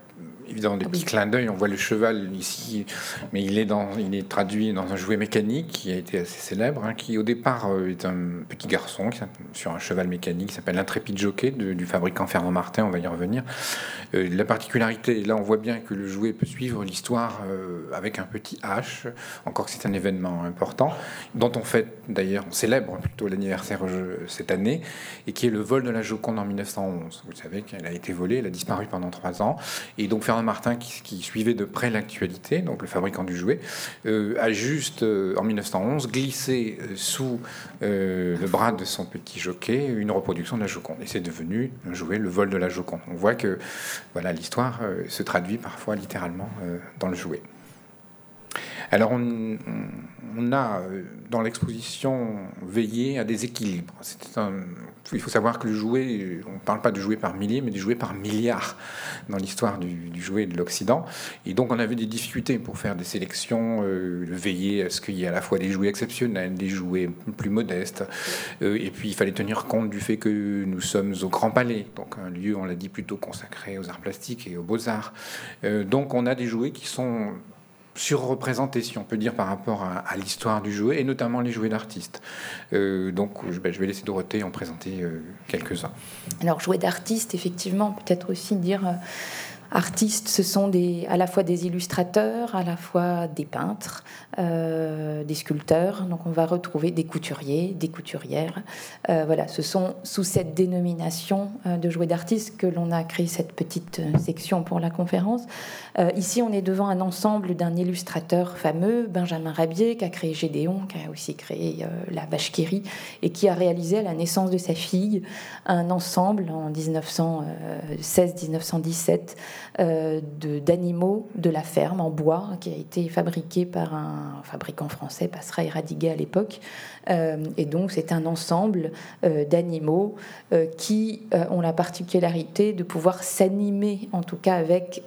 évidemment des ah petits clins d'œil. On voit le cheval ici, mais il est, dans, il est traduit dans un jouet mécanique qui a été assez célèbre, hein, qui au départ euh, est un petit garçon qui, sur un cheval mécanique qui s'appelle l'intrépide jockey du fabricant Fernand Martin, on va y revenir. Euh, la particularité, là on voit bien que le jouet peut suivre l'histoire avec un petit H, encore que c'est un événement important, dont on fait d'ailleurs, on célèbre plutôt l'anniversaire cette année, et qui est le vol de la Joconde en 1911. Vous savez qu'elle a été volée, elle a disparu pendant trois ans. Et donc Fernand Martin, qui, suivait de près l'actualité, donc le fabricant du jouet, euh, a juste, euh, en 1911, glissé euh, sous le bras de son petit jockey une reproduction de la Joconde. Et c'est devenu un jouet, le vol de la Joconde. On voit que voilà, l'histoire se traduit parfois littéralement dans le jouet. Alors on, a euh, dans l'exposition veillé à des équilibres. il faut savoir que le jouet, on ne parle pas de jouet par milliers, mais de jouet par milliards dans l'histoire du, jouet de l'Occident. Et donc on avait des difficultés pour faire des sélections, euh, veiller à ce qu'il y ait à la fois des jouets exceptionnels, des jouets plus modestes. Euh, et puis il fallait tenir compte du fait que nous sommes au Grand Palais, donc un lieu, on l'a dit, plutôt consacré aux arts plastiques et aux beaux-arts. donc on a des jouets qui sont surreprésenté, si on peut dire, par rapport à, l'histoire du jouet, et notamment les jouets d'artistes. Euh, donc, je, ben, je, vais laisser Dorothée en présenter euh, quelques-uns. Alors, jouets d'artistes, effectivement, peut-être aussi dire euh, artistes, ce sont à la fois des illustrateurs, à la fois des peintres, euh, des sculpteurs. Donc on va retrouver des couturiers, des couturières. Euh, voilà, ce sont sous cette dénomination euh, de jouets d'artistes que l'on a créé cette petite section pour la conférence. ici, on est devant un ensemble d'un illustrateur fameux, Benjamin Rabier, qui a créé Gédéon, qui a aussi créé la vache et qui a réalisé à la naissance de sa fille un ensemble en 1916-1917 euh, d'animaux de, la ferme en bois qui a été fabriqué par un fabricant français, Passera et Radiguet à l'époque. Euh, et donc c'est un ensemble euh, d'animaux qui ont la particularité de pouvoir s'animer, en tout cas avec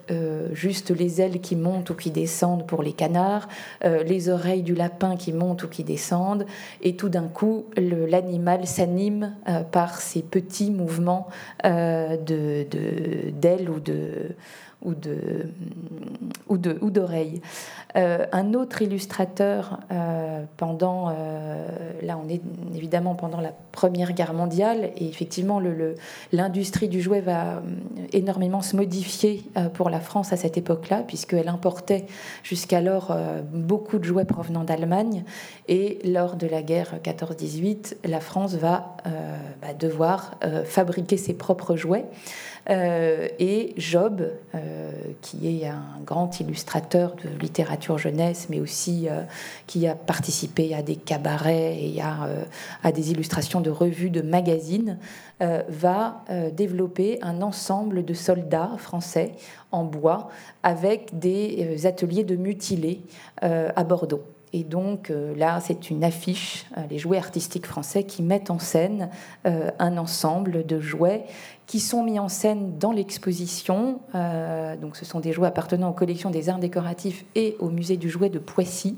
juste les ailes qui montent ou qui descendent pour les canards, les oreilles du lapin qui montent ou qui descendent, et tout d'un coup l'animal s'anime par ces petits mouvements d'ailes ou de ou de ou de ou d'oreilles. Euh, un autre illustrateur euh, pendant euh, là on est évidemment pendant la Première Guerre mondiale et effectivement le, l'industrie du jouet va énormément se modifier pour la France à cette époque-là puisqu'elle importait jusqu'alors beaucoup de jouets provenant d'Allemagne et lors de la guerre 14-18 la France va bah, devoir fabriquer ses propres jouets. Euh, et Job, euh, qui est un grand illustrateur de littérature jeunesse, mais aussi euh, qui a participé à des cabarets et à, à des illustrations de revues, de magazines, va développer un ensemble de soldats français en bois avec des ateliers de mutilés à Bordeaux. Et donc là, c'est une affiche, les jouets artistiques français qui mettent en scène un ensemble de jouets qui sont mis en scène dans l'exposition. Euh, donc, ce sont des jouets appartenant aux collections des arts décoratifs et au musée du jouet de Poissy.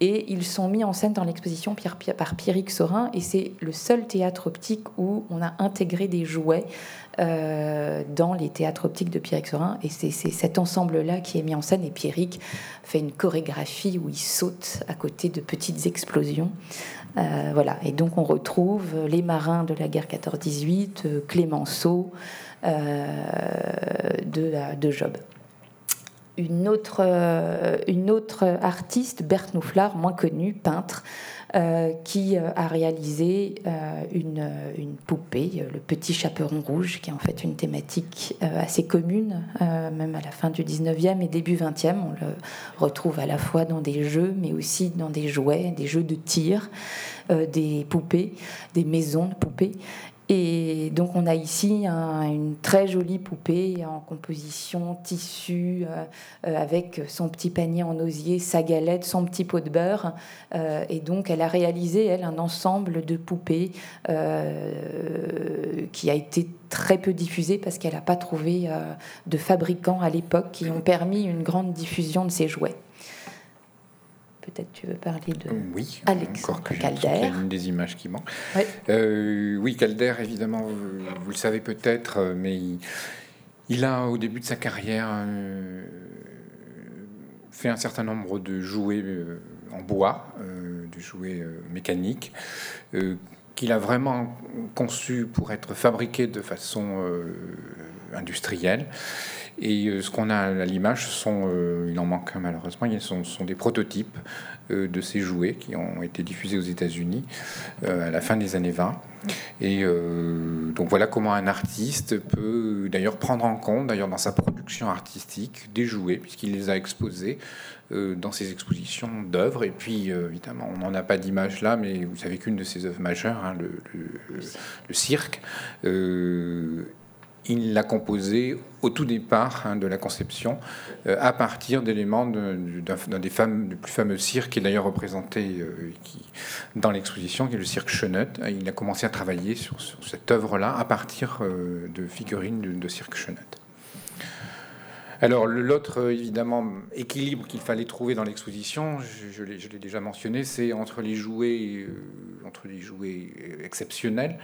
Et ils sont mis en scène dans l'exposition par Pierrick Sorin. Et c'est le seul théâtre optique où on a intégré des jouets euh, dans les théâtres optiques de Pierrick Sorin. Et c'est cet ensemble-là qui est mis en scène. Et Pierrick fait une chorégraphie où il saute à côté de petites explosions. Euh, voilà. Et donc on retrouve les marins de la guerre 14-18, euh, Clémenceau de, de Job une autre, une autre artiste, Berthe Nouflard, moins connue, peintre, euh, qui euh, a réalisé euh, une, une, poupée, le petit chaperon rouge, qui est en fait une thématique assez commune, même à la fin du 19e et début 20e. On le retrouve à la fois dans des jeux, mais aussi dans des jouets, des jeux de tir, des poupées, des maisons de poupées. Et donc on a ici une très jolie poupée en composition tissu euh, euh, avec son petit panier en osier, sa galette, son petit pot de beurre. Euh, et donc elle a réalisé, elle, un ensemble de poupées qui a été très peu diffusé parce qu'elle n'a pas trouvé de fabricants à l'époque qui ont permis une grande diffusion de ses jouets peut-être tu veux parler de oui, Alexandre Calder. une des images qui manque. Euh, oui, Calder, évidemment, vous, le savez peut-être, mais il, a au début de sa carrière euh, fait un certain nombre de jouets en bois, de jouets mécaniques, qu'il a vraiment conçus pour être fabriqués de façon industrielle. Et ce qu'on a à l'image, sont, il en manque malheureusement, ce sont, des prototypes de ces jouets qui ont été diffusés aux États-Unis à la fin des années 20. Et euh, donc voilà comment un artiste peut d'ailleurs prendre en compte, d'ailleurs dans sa production artistique, des jouets, puisqu'il les a exposés euh, dans ses expositions d'œuvres. Et puis euh, évidemment, on n'en a pas d'image là, mais vous savez qu'une de ses œuvres majeures, hein, le, le, cirque, il l'a composé au tout départ hein, de la conception euh, à partir d'éléments d'un des, femmes, du plus fameux cirque qui est d'ailleurs représenté euh, dans l'exposition, qui est le cirque Chenut. Il a commencé à travailler sur, cette œuvre-là à partir euh, de figurines de, cirque Chenut. Alors l'autre évidemment équilibre qu'il fallait trouver dans l'exposition, je, je l'ai déjà mentionné, c'est entre les jouets, entre les jouets exceptionnels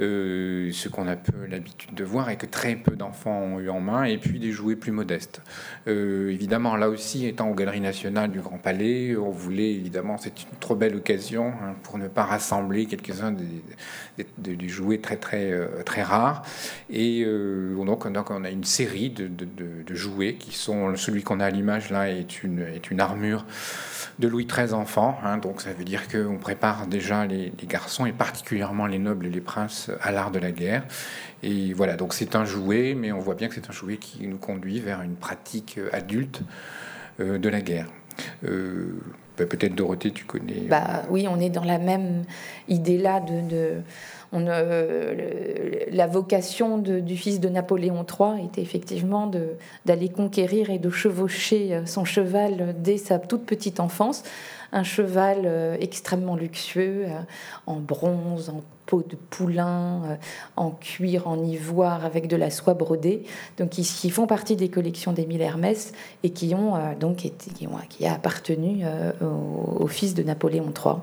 euh, ce qu'on a peu l'habitude de voir et que très peu d'enfants ont eu en main, et puis des jouets plus modestes. Euh, évidemment, là aussi, étant aux Galeries nationales du Grand Palais, on voulait évidemment, c'est une trop belle occasion hein, pour ne pas rassembler quelques-uns des, des, jouets très très euh, très rares. Et donc, donc, on a une série de, de, jouets qui sont celui qu'on a à l'image là est une est une armure de Louis XIII enfants. Hein, donc ça veut dire qu'on prépare déjà les, garçons et particulièrement les nobles et les princes à l'art de la guerre. Et voilà, donc c'est un jouet, mais on voit bien que c'est un jouet qui nous conduit vers une pratique adulte euh, de la guerre. Euh, bah, peut-être Dorothée, tu connais. Bah oui, on est dans la même idée là de euh, la vocation du fils de Napoléon III était effectivement d'aller conquérir et de chevaucher euh, son cheval dès sa toute petite enfance. Un cheval euh, extrêmement luxueux, en bronze, en peau de poulain, en cuir, en ivoire, avec de la soie brodée, donc qui, font partie des collections d'Émile Hermès et qui ont donc été, qui, ont, a appartenu au, fils de Napoléon III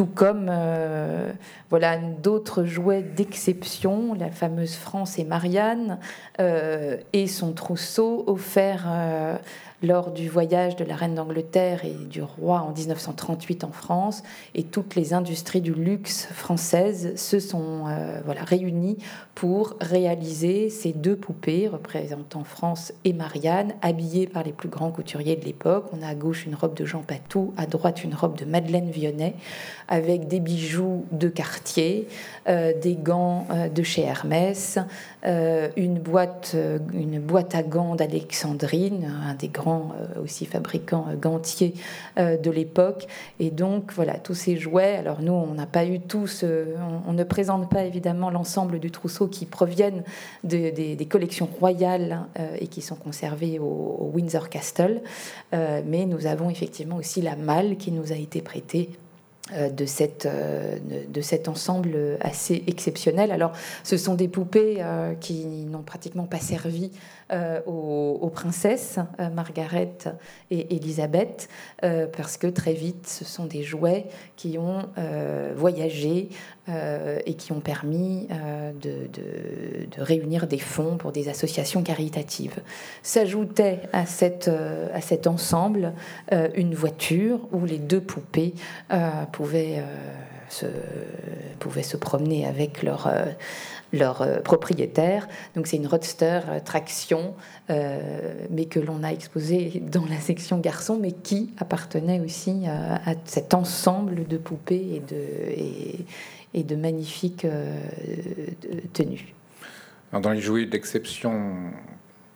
tout comme euh, voilà d'autres jouets d'exception, la fameuse France et Marianne euh, et son trousseau offert euh, lors du voyage de la reine d'Angleterre et du roi en 1938 en France, et toutes les industries du luxe françaises se sont euh, voilà, réunies pour réaliser ces deux poupées représentant France et Marianne, habillées par les plus grands couturiers de l'époque. On a à gauche une robe de Jean Patou, à droite une robe de Madeleine Vionnet, avec des bijoux de Cartier, euh, des gants euh, de chez Hermès, une, boîte, une boîte à gants d'Alexandrine, un des grands euh, aussi fabricants euh, gantiers euh, de l'époque. Et donc, voilà, tous ces jouets. Alors, nous, on n'a pas eu tous, on, ne présente pas évidemment l'ensemble du trousseau qui proviennent des collections royales et qui sont conservés au, Windsor Castle. mais nous avons effectivement aussi la malle qui nous a été prêtée de cet ensemble assez exceptionnel. Alors, ce sont des poupées qui n'ont pratiquement pas servi euh, aux, princesses, euh, Margaret et Elisabeth, euh, parce que très vite, ce sont des jouets qui ont voyagé et qui ont permis de, de, réunir des fonds pour des associations caritatives. S'ajoutait à, cette, à cet ensemble une voiture où les deux poupées pouvaient se, pouvaient se promener avec leur, leur euh, propriétaire. Donc c'est une roadster euh, traction, mais que l'on a exposée dans la section garçon, mais qui appartenait aussi à, cet ensemble de poupées et de, et, et de magnifiques tenues. Dans les jouets d'exception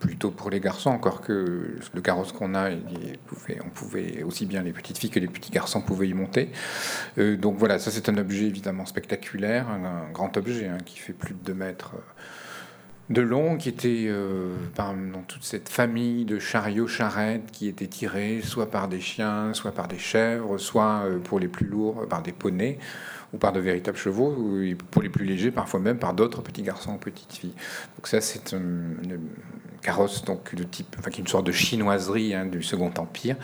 plutôt pour les garçons, encore que le carrosse qu'on a, on pouvait aussi bien les petites filles que les petits garçons pouvaient y monter. Euh, donc voilà, ça c'est un objet évidemment spectaculaire, un, grand objet hein, qui fait plus de 2 mètres euh, de long, qui était euh, dans toute cette famille de chariots-charrettes qui étaient tirés soit par des chiens, soit par des chèvres, soit pour les plus lourds par des poneys ou par de véritables chevaux, ou pour les plus légers, parfois même par d'autres petits garçons ou petites filles. Donc ça, c'est une, carrosse donc de type, enfin, qui est une sorte de chinoiserie hein, du Second Empire,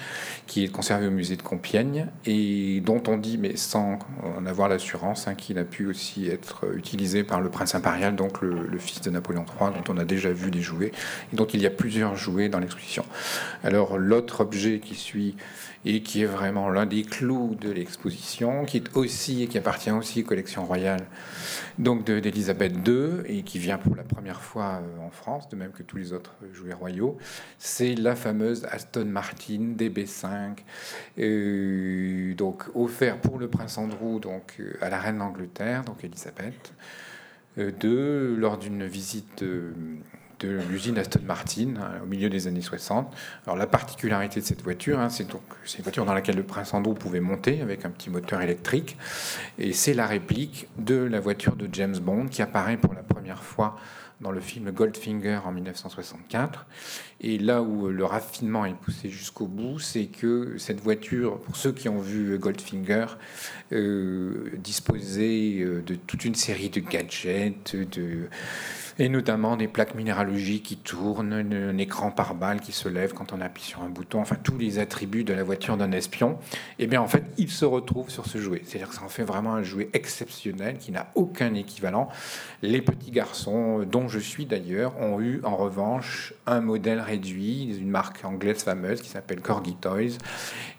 qui est conservé au musée de Compiègne et dont on dit, mais sans en avoir l'assurance, hein, qu'il a pu aussi être utilisé par le prince impérial, donc le, le, fils de Napoléon III, dont on a déjà vu des jouets, et dont il y a plusieurs jouets dans l'exposition. Alors l'autre objet qui suit et qui est vraiment l'un des clous de l'exposition, qui est aussi et qui appartient aussi aux collections royales donc d'Élisabeth II et qui vient pour la première fois euh, en France, de même que tous les autres jouets royaux, c'est la fameuse Aston Martin DB5, euh, donc offert pour le prince Andrew donc euh, à la reine d'Angleterre, donc Élisabeth II, lors d'une visite de l'usine Aston Martin hein, au milieu des années 60. Alors la particularité de cette voiture, hein, c'est donc c'est une voiture dans laquelle le prince Andrew pouvait monter avec un petit moteur électrique, et c'est la réplique de la voiture de James Bond qui apparaît pour la première fois dans le film Goldfinger en 1964. Et là où le raffinement est poussé jusqu'au bout, c'est que cette voiture, pour ceux qui ont vu Goldfinger, euh, disposait euh, de toute une série de gadgets, de et notamment des plaques minéralogiques qui tournent, un écran par balle qui se lève quand on appuie sur un bouton, enfin tous les attributs de la voiture d'un espion, et eh bien en fait il se retrouve sur ce jouet. C'est-à-dire que ça en fait vraiment un jouet exceptionnel qui n'a aucun équivalent. Les petits garçons, dont je suis d'ailleurs, ont eu en revanche un modèle réduit d'une marque anglaise fameuse qui s'appelle Corgi Toys,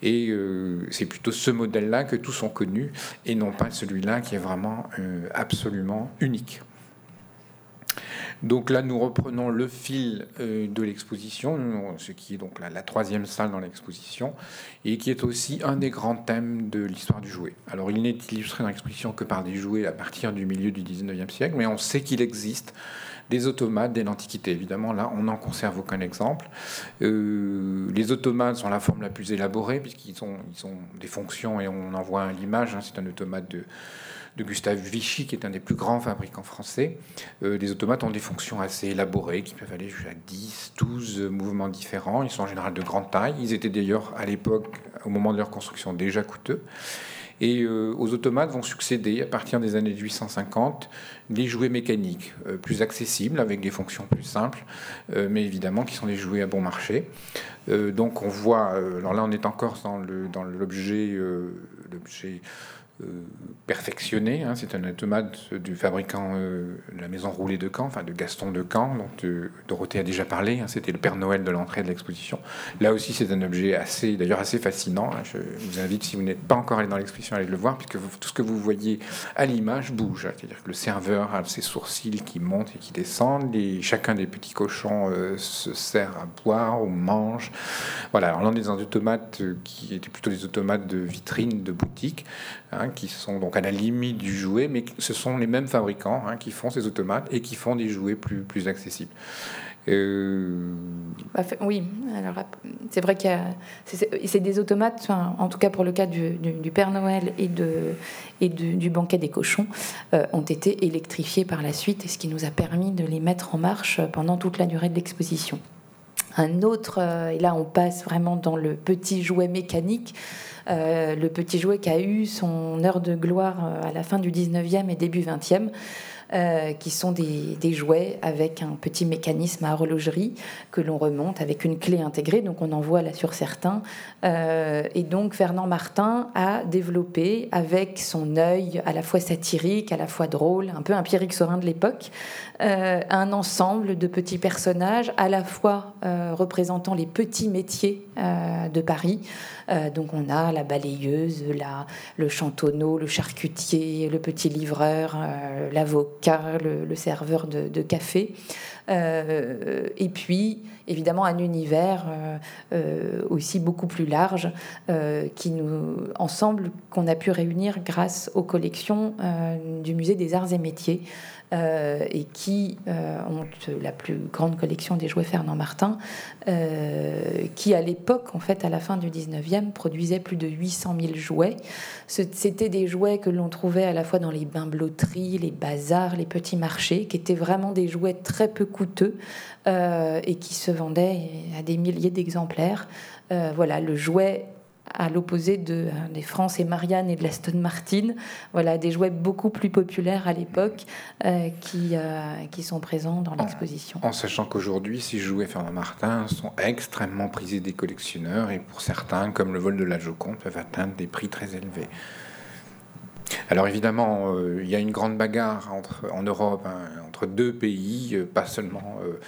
et euh, c'est plutôt ce modèle-là que tous ont connu, et non pas celui-là qui est vraiment euh, absolument unique. Donc là, nous reprenons le fil euh, de l'exposition, ce qui est donc la, troisième salle dans l'exposition, et qui est aussi un des grands thèmes de l'histoire du jouet. Alors, il n'est illustré dans l'exposition que par des jouets à partir du milieu du 19e siècle, mais on sait qu'il existe des automates dès l'Antiquité. Évidemment, là, on n'en conserve aucun exemple. Euh, les automates sont la forme la plus élaborée, puisqu'ils ont, des fonctions, et on en voit l'image, hein, c'est un automate de de Gustave Vichy, qui est un des plus grands fabricants français. Euh, les automates ont des fonctions assez élaborées, qui peuvent aller jusqu'à 10, 12 mouvements différents. Ils sont en général de grande taille. Ils étaient d'ailleurs à l'époque, au moment de leur construction, déjà coûteux. Et euh, aux automates vont succéder, à partir des années 850, des jouets mécaniques euh, plus accessibles, avec des fonctions plus simples, mais évidemment qui sont des jouets à bon marché. donc on voit, alors là on est encore dans l'objet perfectionné. Hein. C'est un automate du fabricant euh, la maison roulée de Caen, enfin de Gaston de Caen, dont euh, Dorothée a déjà parlé. Hein. C'était le Père Noël de l'entrée de l'exposition. Là aussi, c'est un objet assez, d'ailleurs assez fascinant. Hein. Je vous invite, si vous n'êtes pas encore allé dans l'exposition, à aller le voir, puisque tout ce que vous voyez à l'image bouge. C'est-à-dire que le serveur a ses sourcils qui montent et qui descendent. Chacun des petits cochons se sert à boire ou mange. Voilà. On est dans des automates qui étaient plutôt des automates de vitrine de boutique. Qui sont donc à la limite du jouet, mais ce sont les mêmes fabricants hein, qui font ces automates et qui font des jouets plus, plus accessibles. Euh, bah, oui, c'est vrai qu'il c'est des automates, en tout cas pour le cas du, Père Noël et, de, et du banquet des cochons, euh, ont été électrifiés par la suite, ce qui nous a permis de les mettre en marche pendant toute la durée de l'exposition. Un autre, euh, et là on passe vraiment dans le petit jouet mécanique, euh, le petit jouet qui a eu son heure de gloire euh, à la fin du 19e et début 20e. Euh, qui sont des, jouets avec un petit mécanisme à horlogerie que l'on remonte avec une clé intégrée. Donc on en voit là sur certains. et donc Fernand Martin a développé avec son œil à la fois satirique, à la fois drôle, un peu un Pierrick Sorin de l'époque, un ensemble de petits personnages à la fois représentant les petits métiers de Paris. Euh, donc on a la balayeuse, la, le chantonneau, le charcutier, le petit livreur, euh, l'avocat, le, serveur de, café. Euh, et puis, évidemment, un univers aussi beaucoup plus large ensemble, qu'on a pu réunir grâce aux collections du Musée des Arts et Métiers. Euh, et qui euh, ont la plus grande collection des jouets Fernand Martin, euh, qui à l'époque, en fait, à la fin du 19e, produisait plus de 800 000 jouets. C'était des jouets que l'on trouvait à la fois dans les bains-blotteries, les bazars, les petits marchés, qui étaient vraiment des jouets très peu coûteux et qui se vendaient à des milliers d'exemplaires. voilà, le jouet à l'opposé de, des France et Marianne et de l'Aston Martin. Voilà, des jouets beaucoup plus populaires à l'époque qui, qui sont présents dans l'exposition. En, sachant qu'aujourd'hui, ces jouets Fernand Martin sont extrêmement prisés des collectionneurs et pour certains, comme le vol de la Joconde, peuvent atteindre des prix très élevés. Alors évidemment, euh, il y a une grande bagarre en Europe, hein, entre deux pays, euh, pas seulement euh,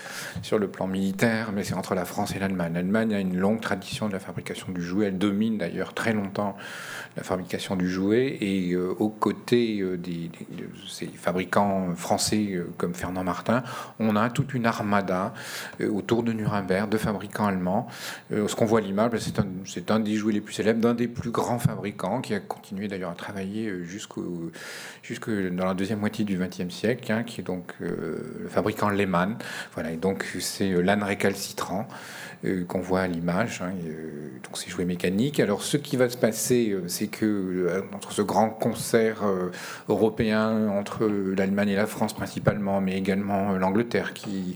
sur le plan militaire, mais c'est entre la France et l'Allemagne. L'Allemagne a une longue tradition de la fabrication du jouet, elle domine d'ailleurs très longtemps la fabrication du jouet, et aux côtés des, de ces fabricants français comme Fernand Martin, on a toute une armada autour de Nuremberg de fabricants allemands. ce qu'on voit à l'image, ben, c'est un, des jouets les plus célèbres d'un des plus grands fabricants qui a continué d'ailleurs à travailler jusqu'au jusque dans la deuxième moitié du XXe siècle, hein, qui est donc euh, le fabricant Lehmann. Voilà, et donc c'est euh, l'âne récalcitrant euh, qu'on voit à l'image. Hein, donc c'est joué mécanique. Alors ce qui va se passer, c'est que entre ce grand concert européen entre l'Allemagne et la France principalement, mais également l'Angleterre, qui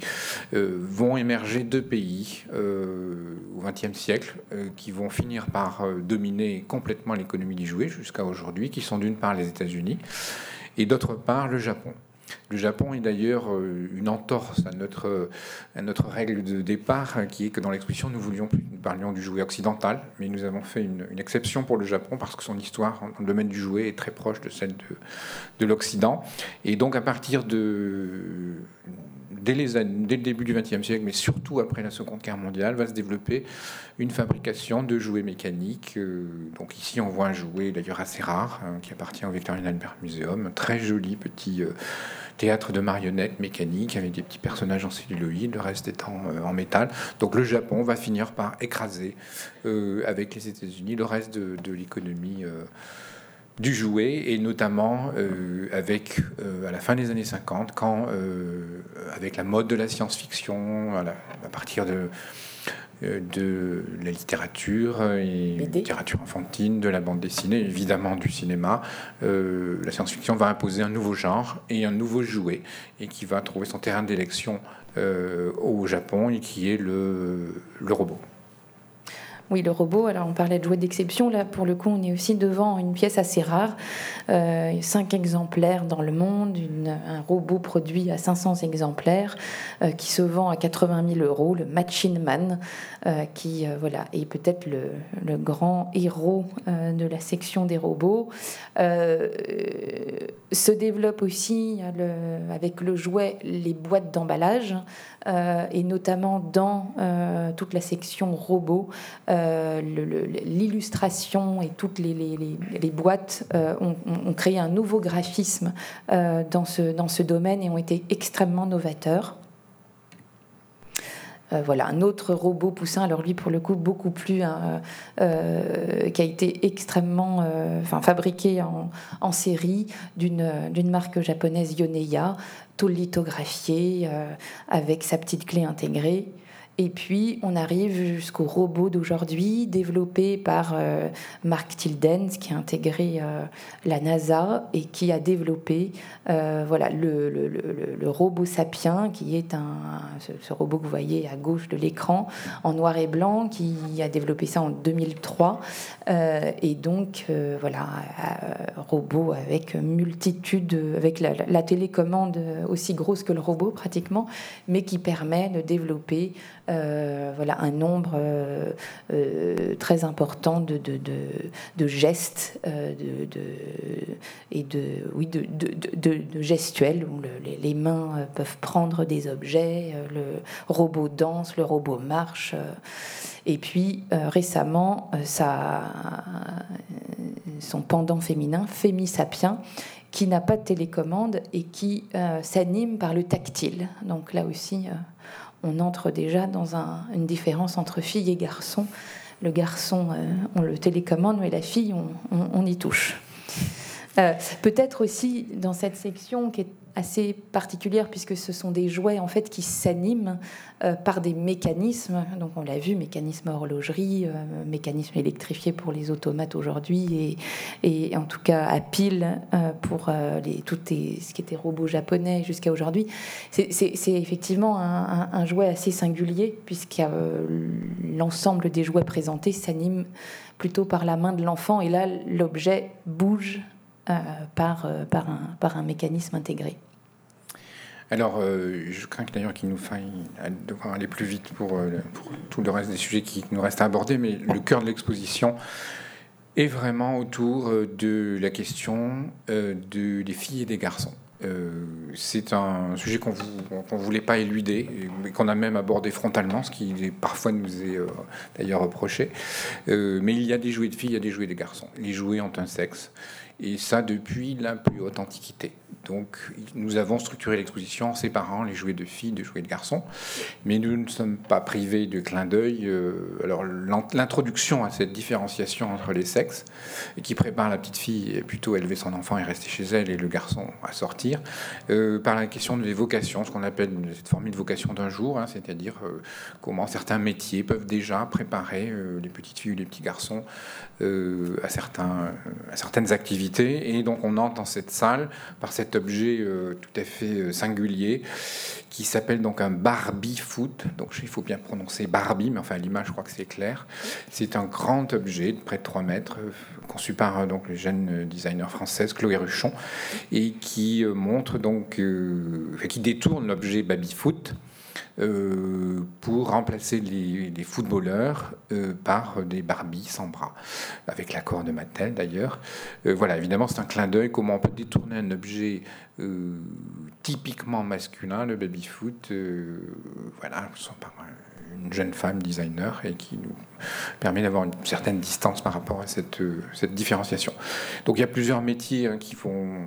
vont émerger deux pays au XXe siècle, qui vont finir par dominer complètement l'économie du jouet jusqu'à aujourd'hui, qui sont d'une part les États-Unis et d'autre part le Japon. Le Japon est d'ailleurs euh, une entorse à notre, règle de départ, qui est que dans l'exposition, nous voulions nous parlions du jouet occidental, mais nous avons fait une, exception pour le Japon parce que son histoire dans le domaine du jouet est très proche de celle de, de l'Occident. Et donc, à partir de, dès, les, dès le début du XXe siècle, mais surtout après la Seconde Guerre mondiale, va se développer une fabrication de jouets mécaniques. Euh, donc ici, on voit un jouet d'ailleurs assez rare, hein, qui appartient au Victorian Albert Museum, très joli petit euh, théâtre de marionnettes mécaniques avec des petits personnages en celluloïd, le reste étant euh, en métal. Donc le Japon va finir par écraser avec les États-Unis le reste de l'économie du jouet, et notamment euh, avec, euh, à la fin des années 50, quand, euh, avec la mode de la science-fiction, à, partir de, de la littérature, et littérature enfantine, de la bande dessinée, évidemment du cinéma, la science-fiction va imposer un nouveau genre et un nouveau jouet, et qui va trouver son terrain d'élection au Japon, et qui est le, le robot. Oui, le robot, alors on parlait de jouets d'exception, là pour le coup on est aussi devant une pièce assez rare, euh, cinq exemplaires dans le monde, un robot produit à 500 exemplaires euh, qui se vend à 80 000 euros, le Machine Man, euh, qui voilà, est peut-être le, grand héros de la section des robots. se développe aussi avec le jouet les boîtes d'emballage et notamment dans toute la section robots. Euh, l'illustration et toutes les, boîtes euh, ont, créé un nouveau graphisme euh, dans, ce, dans ce domaine et ont été extrêmement novateurs. Voilà, un autre robot poussin, alors lui pour le coup beaucoup plus, hein, qui a été extrêmement, enfin fabriqué en, en série d'une marque japonaise Yoneya, tout lithographié avec sa petite clé intégrée. Et puis, on arrive jusqu'au robot d'aujourd'hui, développé par euh, Mark Tildens, qui a intégré euh, la NASA et qui a développé euh, voilà, le, le, le, robot Sapien, qui est un, ce, robot que vous voyez à gauche de l'écran, en noir et blanc, qui a développé ça en 2003. et donc, voilà, robot avec multitude, avec la télécommande aussi grosse que le robot pratiquement, mais qui permet de développer euh, voilà, un nombre euh, euh, très important de, gestes et de, oui, de, gestuels où les, mains peuvent prendre des objets, le robot danse, le robot marche. et puis récemment, ça, son pendant féminin, Fémisapien, qui n'a pas de télécommande et qui s'anime par le tactile. Donc là aussi, on entre déjà dans une différence entre fille et garçon. Le garçon, euh, on le télécommande, mais la fille, on, y touche. Euh, peut-être aussi dans cette section qui est assez particulière puisque ce sont des jouets en fait qui s'animent euh, par des mécanismes. Donc on l'a vu, mécanisme horlogerie, euh, mécanisme électrifié pour les automates aujourd'hui et, et, en tout cas à pile pour les, tout ce qui était robots japonais jusqu'à aujourd'hui. C'est effectivement un, jouet assez singulier puisque l'ensemble des jouets présentés s'animent plutôt par la main de l'enfant et là l'objet bouge euh, par, euh, par, un, par un mécanisme intégré. Alors, euh, je crains d'ailleurs qu'il nous faille devoir aller plus vite pour, pour, tout le reste des sujets qui nous restent à aborder, mais le cœur de l'exposition est vraiment autour de la question de, des filles et des garçons. c'est un sujet qu'on ne voulait pas éluder, mais qu'on a même abordé frontalement, ce qui parfois nous est d'ailleurs reproché. mais il y a des jouets de filles, il y a des jouets de garçons. Les jouets ont un sexe et ça depuis la plus haute antiquité. Donc nous avons structuré l'exposition en séparant les jouets de filles des jouets de garçons, mais nous ne sommes pas privés de clin d'œil. Euh, alors l'introduction à cette différenciation entre les sexes, qui prépare la petite fille plutôt à élever son enfant et rester chez elle, et le garçon à sortir, euh, par la question des vocations, ce qu'on appelle cette formule de vocation d'un jour, hein, c'est-à-dire euh, comment certains métiers peuvent déjà préparer les petites filles ou les petits garçons à certaines activités. Et donc on entre dans cette salle par cette objet euh, tout à fait euh, singulier qui s'appelle donc un Barbie Foot. Donc il faut bien prononcer Barbie, mais enfin l'image, je crois que c'est clair. C'est un grand objet de près de 3 mètres, euh, conçu par donc le jeune designer française Chloé Ruchon, et qui montre donc, qui détourne l'objet Baby Foot euh, pour remplacer les, footballeurs euh, par des Barbies sans bras, avec l'accord de Mattel d'ailleurs. Euh, voilà, évidemment, c'est un clin d'œil comment on peut détourner un objet typiquement masculin, le baby-foot, voilà, par une jeune femme designer et qui nous permet d'avoir une certaine distance par rapport à cette, cette différenciation. Donc il y a plusieurs métiers hein, qui font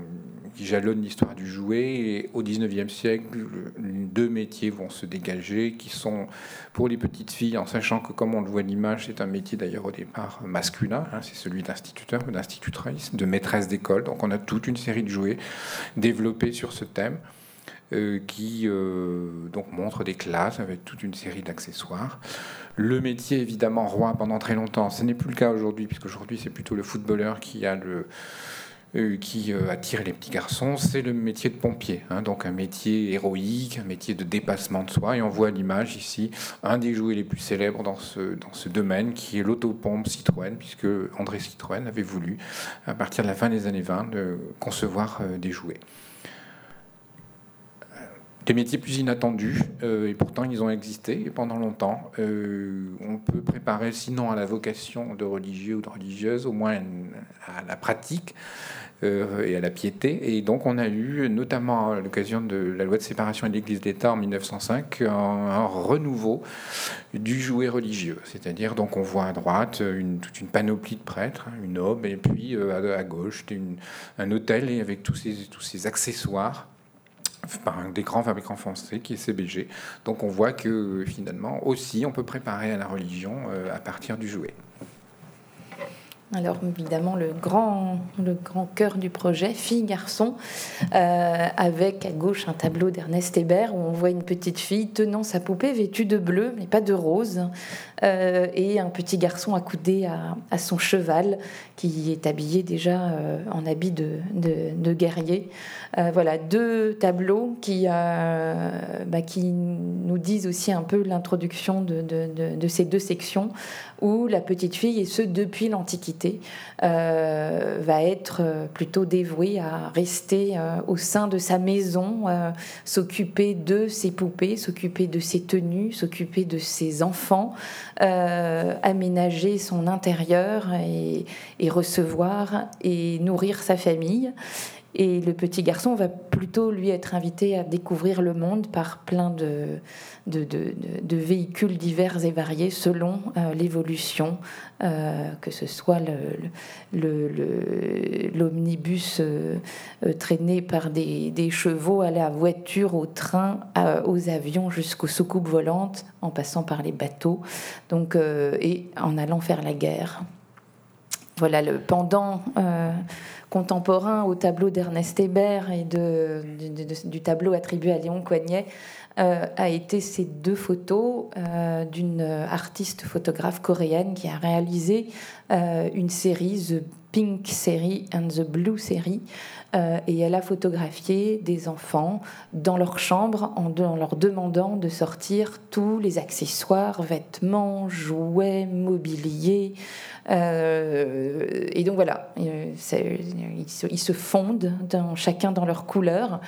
qui jalonne l'histoire du jouet. Et au 19e siècle, deux métiers vont se dégager, qui sont pour les petites filles, en sachant que, comme on le voit l'image, c'est un métier d'ailleurs au départ masculin, hein, c'est celui d'instituteur d'institutrice, de maîtresse d'école. Donc on a toute une série de jouets développés sur ce thème. Euh, qui euh, donc montre des classes avec toute une série d'accessoires. Le métier évidemment roi pendant très longtemps, ce n'est plus le cas aujourd'hui puisque aujourd'hui c'est plutôt le footballeur qui a le, qui euh, attire les petits garçons, c'est le métier de pompier. Hein, donc un métier héroïque, un métier de dépassement de soi. Et on voit l'image ici un des jouets les plus célèbres dans ce, domaine, qui est l'autopompe Citroën, puisque André Citroën avait voulu, à partir de la fin des années 20, de concevoir euh, des jouets des métiers plus inattendus, et pourtant ils ont existé pendant longtemps. on peut préparer, sinon à la vocation de religieux ou de religieuse, au moins à la pratique euh, et à la piété. Et donc on a eu, notamment à l'occasion de la loi de séparation de l'Église d'État en 1905, un, renouveau du jouet religieux. C'est-à-dire, donc on voit à droite toute une panoplie de prêtres, hein, une aube, et puis euh, à, gauche un hôtel et avec tous ces, tous ces accessoires par un des grands fabricants français qui est CBG. Donc on voit que finalement aussi on peut préparer à la religion euh, à partir du jouet. Alors évidemment le grand, cœur du projet, fille-garçon, euh, avec à gauche un tableau d'Ernest Hébert où on voit une petite fille tenant sa poupée vêtue de bleu, mais pas de rose, euh, et un petit garçon accoudé à, son cheval qui est habillé déjà euh, en habit de, guerrier. voilà, deux tableaux qui, bah, qui nous disent aussi un peu l'introduction de, de, ces deux sections où la petite fille, et ce depuis l'Antiquité, euh, va être euh, plutôt dévouée à rester euh, au sein de sa maison, s'occuper de ses poupées, s'occuper de ses tenues, s'occuper de ses enfants, aménager son intérieur et, et recevoir et nourrir sa famille. Et le petit garçon va plutôt lui être invité à découvrir le monde par plein de, de, véhicules divers et variés selon euh, l'évolution, euh, que ce soit l'omnibus euh, traîné par des, chevaux à la voiture, au train, aux avions, jusqu'aux soucoupes volantes, en passant par les bateaux, donc, et en allant faire la guerre. Voilà le pendant contemporain au tableau d'Ernest Hébert et de, du tableau attribué à Léon Coignet euh, a été ces deux photos euh, d'une artiste photographe coréenne qui a réalisé une série, The Pink Series and the Blue Series, et elle a photographié des enfants dans leur chambre en, leur demandant de sortir tous les accessoires, vêtements, jouets, mobilier, euh, et donc voilà, euh, ils se, fondent chacun dans leur couleur.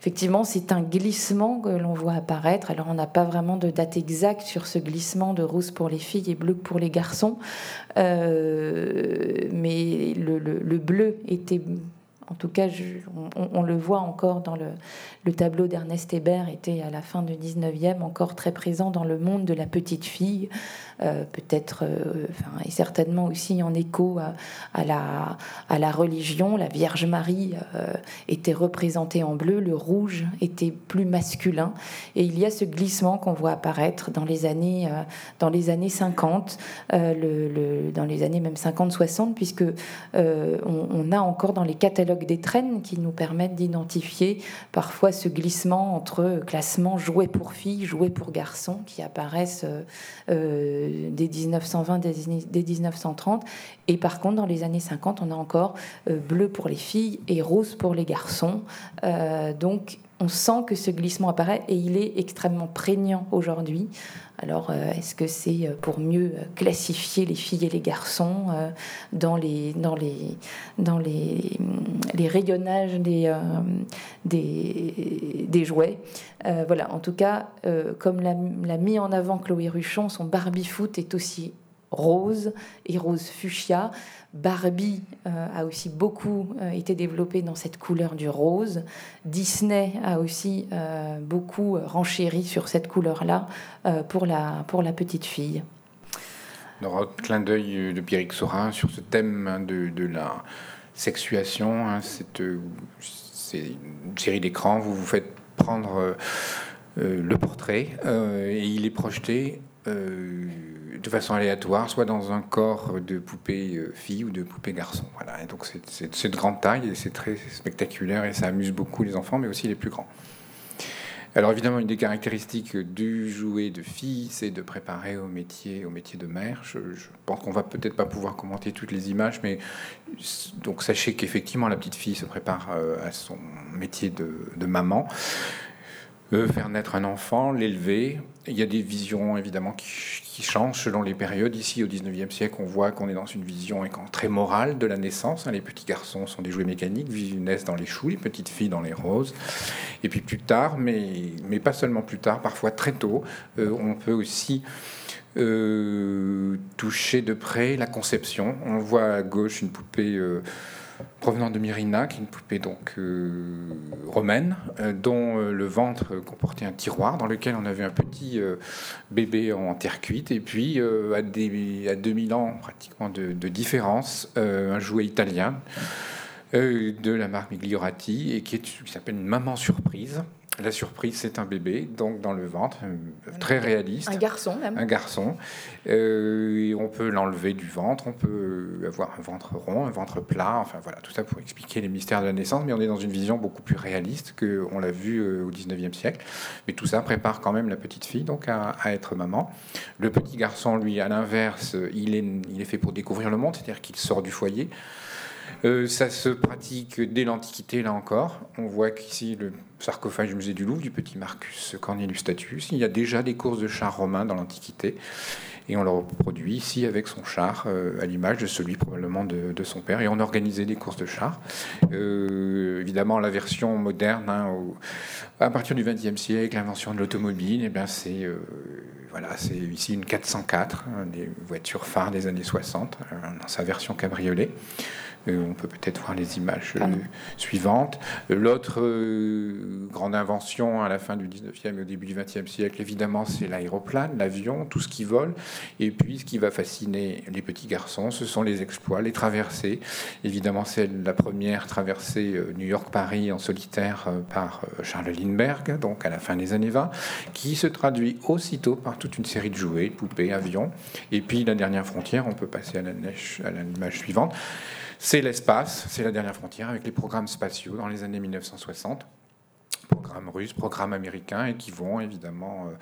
Effectivement, c'est un glissement que l'on voit apparaître. Alors, on n'a pas vraiment de date exacte sur ce glissement de rose pour les filles et bleu pour les garçons, euh, mais le, bleu était en tout cas, on, le voit encore dans le, le tableau d'Ernest Hébert, était à la fin du 19e encore très présent dans le monde de la petite fille. Euh, peut-être, euh, et certainement aussi en écho à, la, à la religion. La Vierge Marie euh, était représentée en bleu, le rouge était plus masculin. Et il y a ce glissement qu'on voit apparaître dans les années, dans les années 50, le, dans les années même 50-60, puisque on, a encore dans les catalogues des traînes qui nous permettent d'identifier parfois ce glissement entre classement jouet pour filles, jouet pour garçons qui apparaissent des 1920, des, 1930. Et par contre, dans les années 50, on a encore euh, bleu pour les filles et rose pour les garçons. Euh, donc, on sent que ce glissement apparaît et il est extrêmement prégnant aujourd'hui. Alors, euh, est-ce que c'est pour mieux classifier les filles et les garçons dans les, dans les, rayonnages des, jouets? Voilà, en tout cas, comme l'a mis en avant Chloé Ruchon, son Barbie Foot est aussi rose et rose fuchsia. Barbie euh, a aussi beaucoup euh, été développé dans cette couleur du rose. Disney a aussi euh, beaucoup renchéri sur cette couleur-là pour, la, pour la petite fille. Un clin d'œil de Pierrick Sorin sur ce thème hein, de, la sexuation. Hein, c'est une série d'écrans. Vous vous faites prendre le portrait et il est projeté de façon aléatoire, soit dans un corps de poupée euh, fille ou de poupée garçon. Voilà. Et donc c'est de grande taille et c'est très spectaculaire et ça amuse beaucoup les enfants, mais aussi les plus grands. Alors évidemment, une des caractéristiques du jouet de fille, c'est de préparer au métier, au métier de mère. Je, pense qu'on va peut-être pas pouvoir commenter toutes les images, mais donc sachez qu'effectivement la petite fille se prépare euh, à son métier de, de maman faire naître un enfant, l'élever. Il y a des visions évidemment qui, changent selon les périodes. Ici, au 19e siècle, on voit qu'on est dans une vision très morale de la naissance. Hein. Les petits garçons sont des jouets mécaniques, naissent dans les choux, les petites filles dans les roses. Et puis plus tard, mais, mais pas seulement plus tard, parfois très tôt, euh, on peut aussi euh, toucher de près la conception. On voit à gauche une poupée. Euh, provenant de Myrina, qui est une poupée donc euh, romaine, euh, dont euh, le ventre comportait un tiroir dans lequel on avait un petit bébé en terre cuite, et puis à, des, à 2000 ans pratiquement de, différence, un jouet italien de la marque Migliorati, et qui, qui s'appelle une maman surprise. La surprise, c'est un bébé, donc dans le ventre, euh, très réaliste. Un garçon même. Un garçon. Euh, on peut l'enlever du ventre, on peut avoir un ventre rond, un ventre plat, enfin voilà, tout ça pour expliquer les mystères de la naissance, mais on est dans une vision beaucoup plus réaliste qu'on l'a vu euh, au 19e siècle. Mais tout ça prépare quand même la petite fille donc à, être maman. Le petit garçon, lui, à l'inverse, il est, il est fait pour découvrir le monde, c'est-à-dire qu'il sort du foyer. Euh, ça se pratique dès l'Antiquité, là encore. On voit qu'ici, le sarcophage du musée du Louvre, du petit Marcus Cornelius Statius, il y a déjà des courses de chars romains dans l'Antiquité. Et on le reproduit ici avec son char, euh, à l'image de celui probablement de, son père. Et on organisait des courses de chars. Euh, évidemment, la version moderne, hein, à partir du XXe siècle, l'invention de l'automobile, eh c'est voilà, c'est ici une 404, hein, des voitures phares des années 60, dans sa version cabriolet. Euh, on peut peut-être voir les images euh, suivantes. L'autre euh, grande invention à la fin du 19e et au début du 20e siècle, évidemment, c'est l'aéroplane, l'avion, tout ce qui vole. Et puis, ce qui va fasciner les petits garçons, ce sont les exploits, les traversées. Évidemment, c'est la première traversée New York-Paris en solitaire par Charles Lindbergh, donc à la fin des années 20, qui se traduit aussitôt par toute une série de jouets, poupées, avions. Et puis, la dernière frontière, on peut passer à l'image suivante c'est l'espace, c'est la dernière frontière avec les programmes spatiaux dans les années 1960 programmes russes, programmes américains, et qui vont évidemment, euh,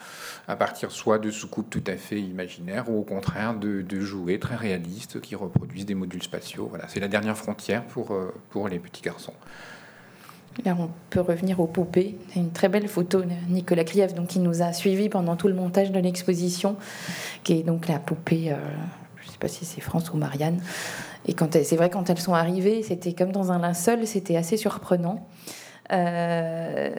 à partir soit de soucoupes tout à fait imaginaires, ou au contraire de, jouets très réalistes qui reproduisent des modules spatiaux. Voilà, c'est la dernière frontière pour, euh, pour les petits garçons. Là, on peut revenir aux poupées. Une très belle photo de Nicolas Krief, donc, qui nous a suivis pendant tout le montage de l'exposition, qui est donc la poupée, euh, je ne sais pas si c'est France ou Marianne. Et quand c'est vrai, quand elles sont arrivées, c'était comme dans un linceul, c'était assez surprenant. Euh,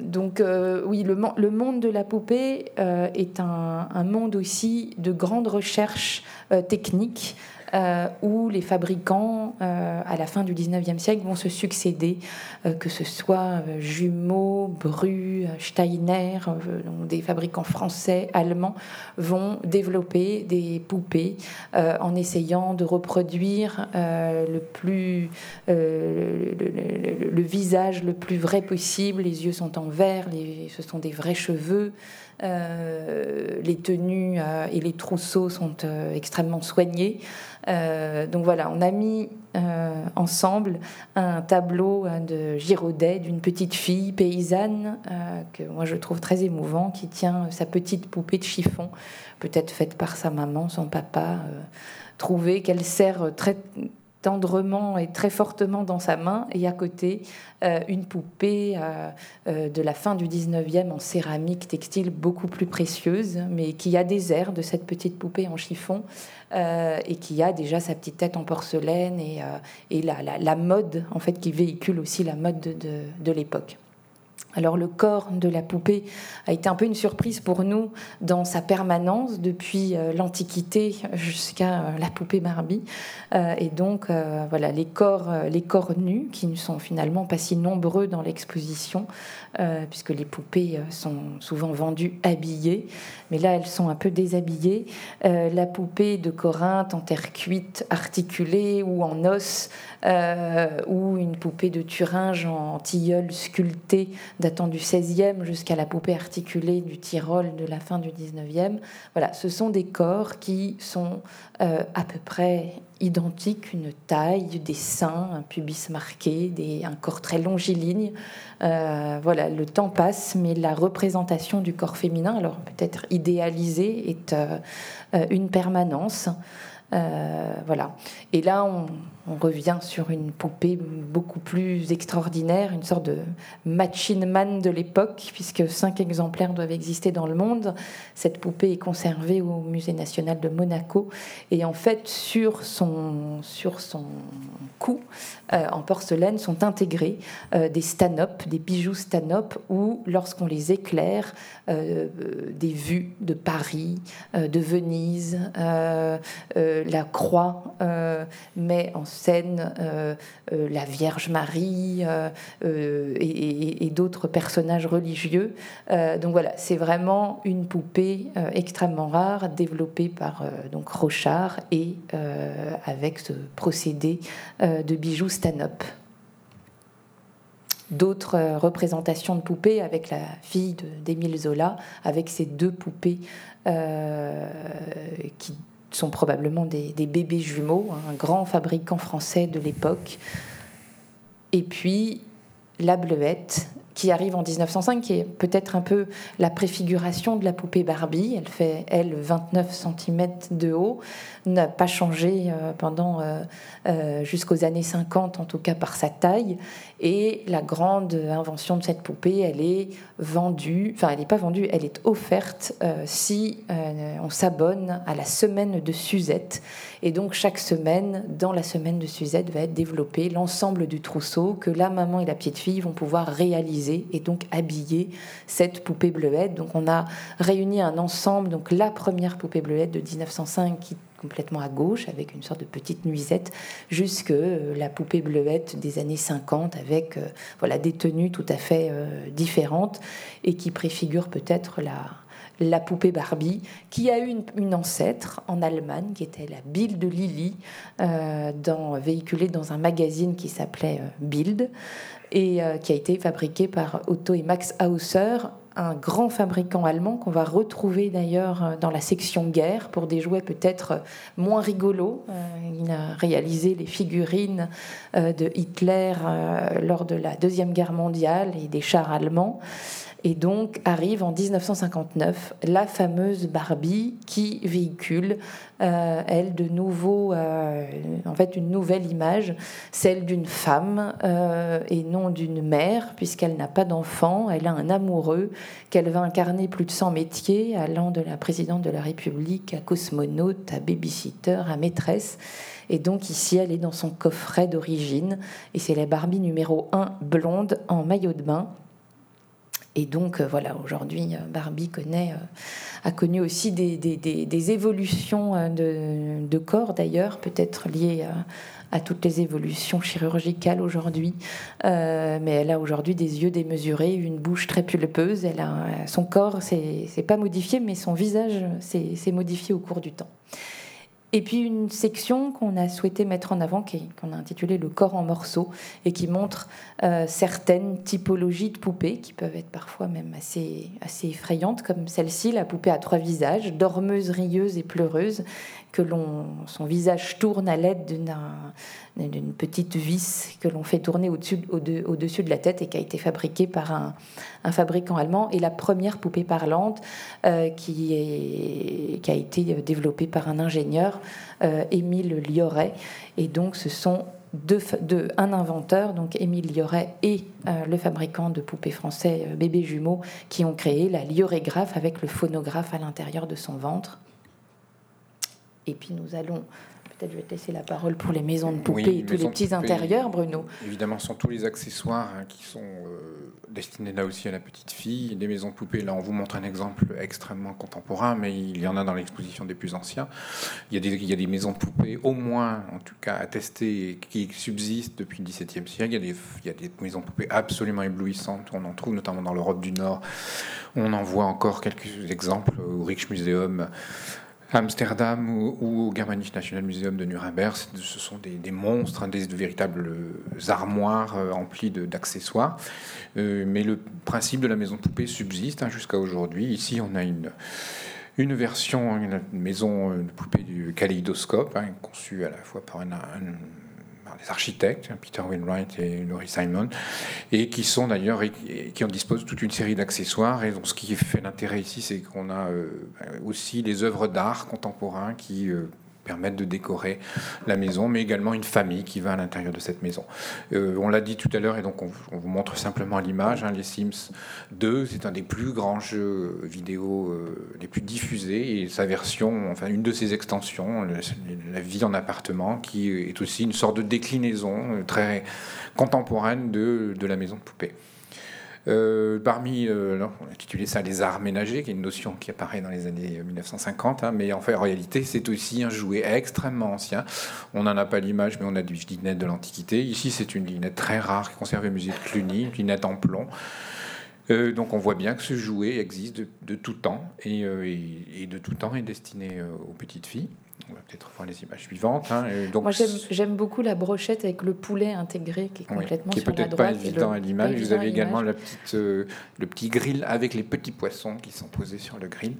donc euh, oui, le, monde de la poupée euh, est un, un, monde aussi de grande recherche technique euh, où les fabricants, euh, à la fin du 19e siècle, vont se succéder, euh, que ce soit Jumeaux, Bru, Steiner, des fabricants français, allemands, vont développer des poupées en essayant de reproduire le, plus, le, visage le plus vrai possible. Les yeux sont en les, ce sont des vrais cheveux. Euh, les tenues euh, et les trousseaux sont euh, extrêmement soignés. donc voilà, on a mis ensemble un tableau de Giraudet d'une petite fille paysanne que moi je trouve très émouvant, qui tient sa petite poupée de chiffon, peut-être faite par sa maman, son papa, trouvé qu'elle sert très tendrement et très fortement dans sa main, et à côté, euh, une poupée euh, euh, de la fin du 19e en céramique textile beaucoup plus précieuse, mais qui a des airs de cette petite poupée en chiffon, et qui a déjà sa petite tête en porcelaine, et, la, mode, en fait, qui véhicule aussi la mode de, de l'époque. Alors le corps de la poupée a été un peu une surprise pour nous dans sa permanence depuis euh, l'Antiquité jusqu'à euh, la poupée Barbie. Euh, et donc voilà, les corps, les corps nus, qui ne sont finalement pas si nombreux dans l'exposition, puisque les poupées sont souvent vendues habillées, mais là elles sont un peu déshabillées. la poupée de Corinthe en terre cuite, articulée ou en os, ou une poupée de Thuringe en tilleul sculpté datant du 16e jusqu'à la poupée articulée du Tyrol de la fin du 19e. Voilà, ce sont des corps qui sont euh, à peu près identiques, une taille, des seins, un pubis marqué, des, un corps très longiligne. Euh, voilà, le temps passe, mais la représentation du corps féminin, alors peut-être idéalisé, est euh, une permanence. voilà. Et là, on, on revient sur une poupée beaucoup plus extraordinaire, une sorte de machine man de l'époque, puisque cinq exemplaires doivent exister dans le monde. Cette poupée est conservée au Musée national de Monaco. Et en fait, sur son, sur son cou, euh, en porcelaine, sont intégrés euh, des stanopes, des bijoux stanopes, où, lorsqu'on les éclaire, euh, des vues de Paris, de Venise, la croix, mais scène euh, euh, la Vierge Marie euh, et, d'autres personnages religieux. donc voilà, c'est vraiment une poupée extrêmement rare, développée par donc Rochard et avec ce procédé de bijoux stanop d'autres représentations de poupées avec la fille d'Émile Zola, avec ces deux poupées qui sont probablement des, bébés jumeaux, hein, un grand fabricant français de l'époque. Et puis la bleuette, qui arrive en 1905, qui est peut-être un peu la préfiguration de la poupée Barbie. Elle fait, elle, 29 cm de haut, n'a pas changé euh, pendant euh, euh, jusqu'aux années 50, en tout cas par sa taille. Et la grande invention de cette poupée, elle est vendue, enfin elle n'est pas vendue, elle est offerte si on s'abonne à la semaine de Suzette. Et donc chaque semaine, dans la semaine de Suzette, va être développé l'ensemble du trousseau que la maman et la petite fille vont pouvoir réaliser et donc habiller cette poupée bleuette. Donc on a réuni un ensemble, donc la première poupée bleuette de 1905 qui complètement à gauche, avec une sorte de petite nuisette, jusque euh, la poupée bleuette des années 50, avec euh, voilà, des tenues tout à fait euh, différentes, et qui préfigure peut-être la, la poupée Barbie, qui a eu une, ancêtre en Allemagne, qui était la Bild Lily, dans, véhiculée dans un magazine qui s'appelait Bild, et qui a été fabriquée par Otto et Max Hauser un grand fabricant allemand qu'on va retrouver d'ailleurs dans la section guerre pour des jouets peut-être moins rigolos. il a réalisé les figurines de Hitler lors de la Deuxième Guerre mondiale et des chars allemands. Et donc arrive en 1959 la fameuse Barbie qui véhicule, euh, elle, de nouveau, euh, en fait, une nouvelle image, celle d'une femme euh, et non d'une mère, puisqu'elle n'a pas d'enfant, elle a un amoureux qu'elle va incarner plus de 100 métiers, allant de la présidente de la République à cosmonaute, à babysitter, à maîtresse. Et donc ici, elle est dans son coffret d'origine, et c'est la Barbie numéro 1 blonde en maillot de bain et donc, euh, voilà, aujourd'hui, euh, Barbie euh, a connu aussi des, des, évolutions de, corps, d'ailleurs, peut-être liées à, toutes les évolutions chirurgicales aujourd'hui. mais elle a aujourd'hui des yeux démesurés, une bouche très pulpeuse. Elle a, son corps, c'est pas modifié, mais son visage s'est modifié au cours du temps. Et puis une section qu'on a souhaité mettre en avant, qu'on a intitulée Le corps en morceaux, et qui montre euh, certaines typologies de poupées qui peuvent être parfois même assez, assez effrayantes, comme celle-ci, la poupée à trois visages, dormeuse, rieuse et pleureuse, que son visage tourne à l'aide d'une petite vis que l'on fait tourner au-dessus, de la tête et qui a été fabriquée par un, fabricant allemand. Et la première poupée parlante euh, qui, a été développée par un ingénieur, euh, Émile Lioret. Et donc ce sont deux, un inventeur, donc Émile Lioret, et euh, le fabricant de poupées français Bébé Jumeau, qui ont créé la liorégraphe avec le phonographe à l'intérieur de son ventre. Et puis nous allons Peut-être je vais te laisser la parole pour les maisons de poupées et tous les petits intérieurs, Bruno. Évidemment, ce sont tous les accessoires hein, qui sont euh, destinés là aussi à la petite fille. Des maisons de poupées, là, on vous montre un exemple extrêmement contemporain, mais il y en a dans l'exposition des plus anciens. Il y, a des, il y a des maisons de poupées, au moins, en tout cas, attestées, qui subsistent depuis le XVIIe siècle. Il y, a des, il y a des maisons de poupées absolument éblouissantes. On en trouve notamment dans l'Europe du Nord. On en voit encore quelques exemples au Rijksmuseum Amsterdam ou, au Germanisch National Museum de Nuremberg, ce sont des, monstres, hein, des, véritables armoires euh, emplies d'accessoires. Euh, mais le principe de la maison de poupée subsiste hein, jusqu'à aujourd'hui. Ici, on a une, une version, une maison de poupée du kaléidoscope, hein, conçue à la fois par un des architectes, Peter Wainwright et Laurie Simon, et qui sont d'ailleurs qui en disposent toute une série d'accessoires. Et donc, ce qui fait l'intérêt ici, c'est qu'on a euh, aussi des œuvres d'art contemporains qui permettre de décorer la maison, mais également une famille qui va à l'intérieur de cette maison. Euh, on l'a dit tout à l'heure, et donc on, vous montre simplement l'image. Hein, les Sims 2, c'est un des plus grands jeux vidéo euh, les plus diffusés, et sa version, enfin une de ses extensions, la vie en appartement, qui est aussi une sorte de déclinaison euh, très contemporaine de la maison de poupée. Euh, parmi, euh, on a intitulé ça les arts ménagers, qui est une notion qui apparaît dans les années 1950, hein, mais en fait, en réalité, c'est aussi un jouet extrêmement ancien. On n'en a pas l'image, mais on a du linette de l'Antiquité. Ici, c'est une linette très rare qui conserve au musée de Cluny, une linette en plomb. Euh, donc on voit bien que ce jouet existe de, tout temps et, de tout temps est destiné aux petites filles. On va peut-être voir les images suivantes. Hein. donc, Moi, j'aime beaucoup la brochette avec le poulet intégré qui est complètement qui est peut-être pas évident à l'image. Vous avez également la petite, euh, le petit grill avec les petits poissons qui sont posés sur le grill.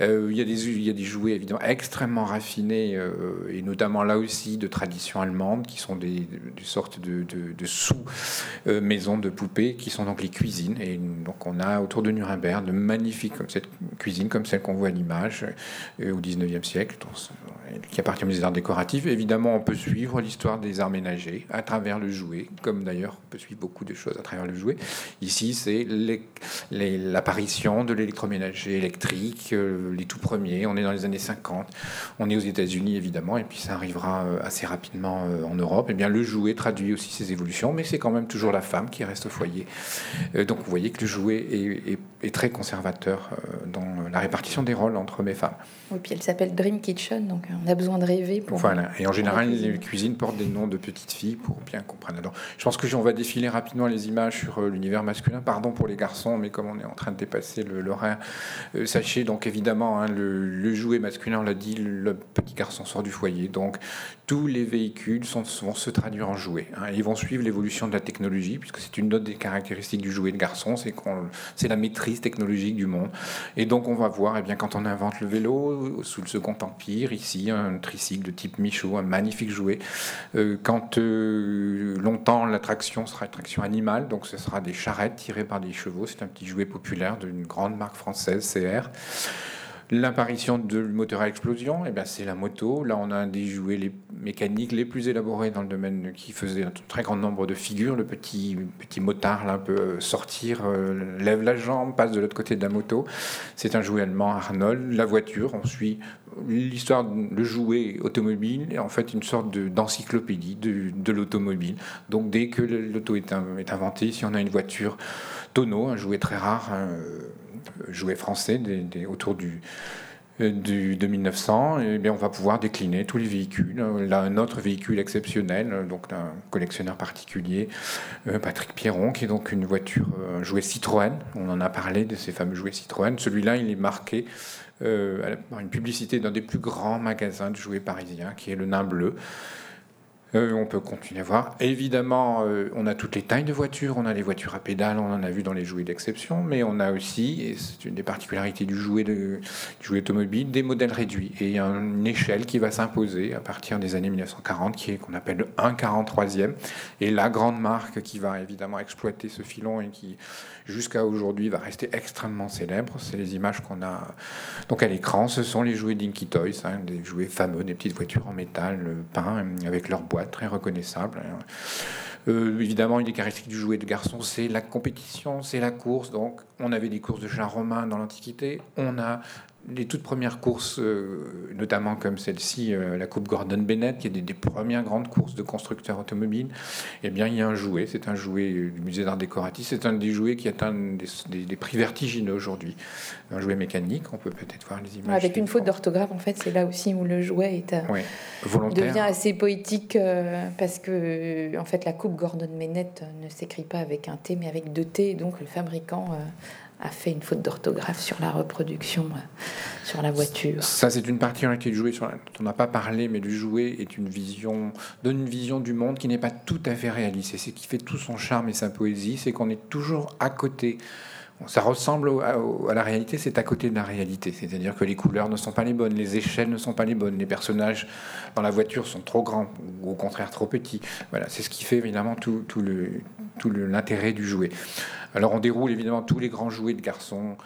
Euh, il, y a des, il y a des jouets évidemment extrêmement raffinés euh, et notamment là aussi de tradition allemande qui sont des, des sortes de, de, sous-maisons de poupées qui sont donc les cuisines. Et donc on a autour de Nuremberg de magnifiques comme cette cuisine comme celle qu'on voit à l'image au 19e siècle Lord. Qui appartient au musée d'art décoratif. Évidemment, on peut suivre l'histoire des arts ménagers à travers le jouet, comme d'ailleurs on peut suivre beaucoup de choses à travers le jouet. Ici, c'est l'apparition de l'électroménager électrique, euh, les tout premiers. On est dans les années 50. On est aux États-Unis, évidemment, et puis ça arrivera euh, assez rapidement euh, en Europe. Et eh bien, le jouet traduit aussi ces évolutions, mais c'est quand même toujours la femme qui reste au foyer. donc, vous voyez que le jouet est, très conservateur dans la répartition des rôles entre hommes et femmes. Oui, puis elle s'appelle Dream Kitchen, donc on a besoin de rêver pour. Voilà, et en général, les cuisines portent des noms de petites filles pour bien comprendre. Alors, je pense que on va défiler rapidement les images sur euh, l'univers masculin. Pardon pour les garçons, mais comme on est en train de dépasser l'horaire, euh, sachez donc évidemment, hein, le, jouet masculin, on l'a dit, le petit garçon sort du foyer. Donc, tous les véhicules sont, vont se traduire en jouets. Hein. ils vont suivre l'évolution de la technologie, puisque c'est une autre des caractéristiques du jouet de garçon, c'est qu'on, c'est la maîtrise technologique du monde. Et donc on va voir, eh bien, quand on invente le vélo sous le Second Empire, ici un tricycle de type Michaud, un magnifique jouet. Euh, quand euh, longtemps l'attraction sera une attraction animale, donc ce sera des charrettes tirées par des chevaux. C'est un petit jouet populaire d'une grande marque française, CR. L'apparition du moteur à explosion, eh ben, c'est la moto. Là, on a des jouets les mécaniques les plus élaborés dans le domaine qui faisait un très grand nombre de figures. Le petit, motard, là, peut sortir, euh, lève la jambe, passe de l'autre côté de la moto. C'est un jouet allemand Arnold. La voiture, on suit l'histoire, le jouet automobile est en fait une sorte d'encyclopédie de, l'automobile. Donc, dès que l'auto est, est inventé, si on a une voiture tonneau, un jouet très rare, jouet français autour du, du, de 1900, et bien on va pouvoir décliner tous les véhicules. Là, un autre véhicule exceptionnel, donc d'un collectionneur particulier, euh, Patrick Pierron, qui est donc une voiture, un jouet Citroën. On en a parlé de ces fameux jouets Citroën. Celui-là, il est marqué euh, par une publicité d'un des plus grands magasins de jouets parisiens, qui est le Nain Bleu. Euh, on peut continuer à voir. Évidemment, euh, on a toutes les tailles de voitures. On a les voitures à pédales, on en a vu dans les jouets d'exception, mais on a aussi, et c'est une des particularités du jouet, automobile, des modèles réduits. Et il y a une échelle qui va s'imposer à partir des années 1940, qui est qu'on appelle le 1,43e. Et la grande marque qui va évidemment exploiter ce filon et qui jusqu'à aujourd'hui va rester extrêmement célèbre. C'est les images qu'on a donc à l'écran. Ce sont les jouets Dinky Toys, hein, des jouets fameux, des petites voitures en métal peint avec leur boîte très reconnaissable. Euh, évidemment, une des caractéristiques du jouet de garçon, c'est la compétition, c'est la course. Donc, on avait des courses de chars romains dans l'Antiquité. On a les toutes premières courses, euh, notamment comme celle-ci, euh, la Coupe Gordon Bennett, qui est des, premières grandes courses de constructeurs automobiles, eh bien, il y a un jouet. C'est un jouet du musée d'art décoratif. C'est un des jouets qui atteint des, prix vertigineux aujourd'hui. Un jouet mécanique, on peut peut-être voir les images. Avec une faute d'orthographe, en fait, c'est là aussi où le jouet est, euh, devient assez poétique parce que, en fait, la Coupe Gordon Bennett ne s'écrit pas avec un T, mais avec deux T. Donc, le fabricant a fait une faute d'orthographe sur la reproduction euh, sur la voiture. Ça, c'est une particularité du jouet sur dont on n'a pas parlé, mais du jouet est une vision, donne une vision du monde qui n'est pas tout à fait réaliste. Et c'est ce qui fait tout son charme et sa poésie, c'est qu'on est toujours à côté. Ça ressemble à, la réalité, c'est à côté de la réalité. C'est-à-dire que les couleurs ne sont pas les bonnes, les échelles ne sont pas les bonnes, les personnages dans la voiture sont trop grands ou au contraire trop petits. Voilà, c'est ce qui fait évidemment tout, tout le tout l'intérêt du jouet. Alors on déroule évidemment tous les grands jouets de garçons,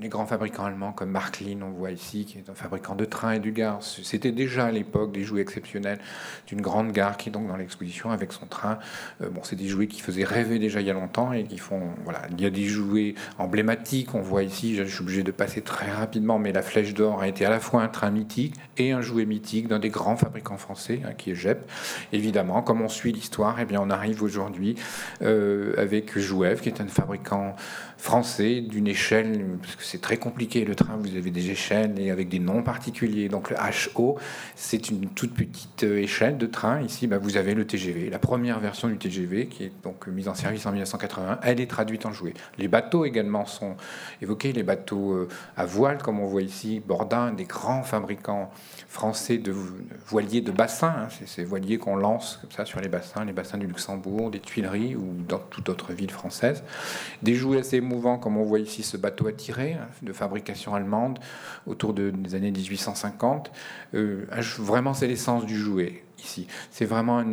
les grands fabricants allemands comme Marklin, on voit ici, qui est un fabricant de trains et de gares. C'était déjà à l'époque des jouets exceptionnels d'une grande gare qui est donc dans l'exposition avec son train. Euh, bon, c'est des jouets qui faisaient rêver déjà il y a longtemps et qui font. Voilà, il y a des jouets emblématiques. On voit ici, je suis obligé de passer très rapidement, mais la Flèche d'Or a été à la fois un train mythique et un jouet mythique d'un des grands fabricants français, hein, qui est JEP. Évidemment, comme on suit l'histoire, et eh bien, on arrive aujourd'hui euh, avec Jouev, qui est un fabricant français d'une échelle, parce que c'est très compliqué le train, vous avez des échelles et avec des noms particuliers. Donc le HO, c'est une toute petite euh, échelle de train. Ici, bah, vous avez le TGV, la première version du TGV qui est donc mise en service en 1980. Elle est traduite en jouet. Les bateaux également sont évoqués, les bateaux euh, à voile, comme on voit ici, Bordin, des grands fabricants français de voiliers de bassin. Hein. C'est ces voiliers qu'on lance comme ça sur les bassins, les bassins du Luxembourg, des Tuileries ou dans toute autre ville française. Des jouets assez mouvant, comme on voit ici ce bateau tirer, hein, de fabrication allemande, autour des années 1850. Euh, vraiment, c'est l'essence du jouet ici. C'est vraiment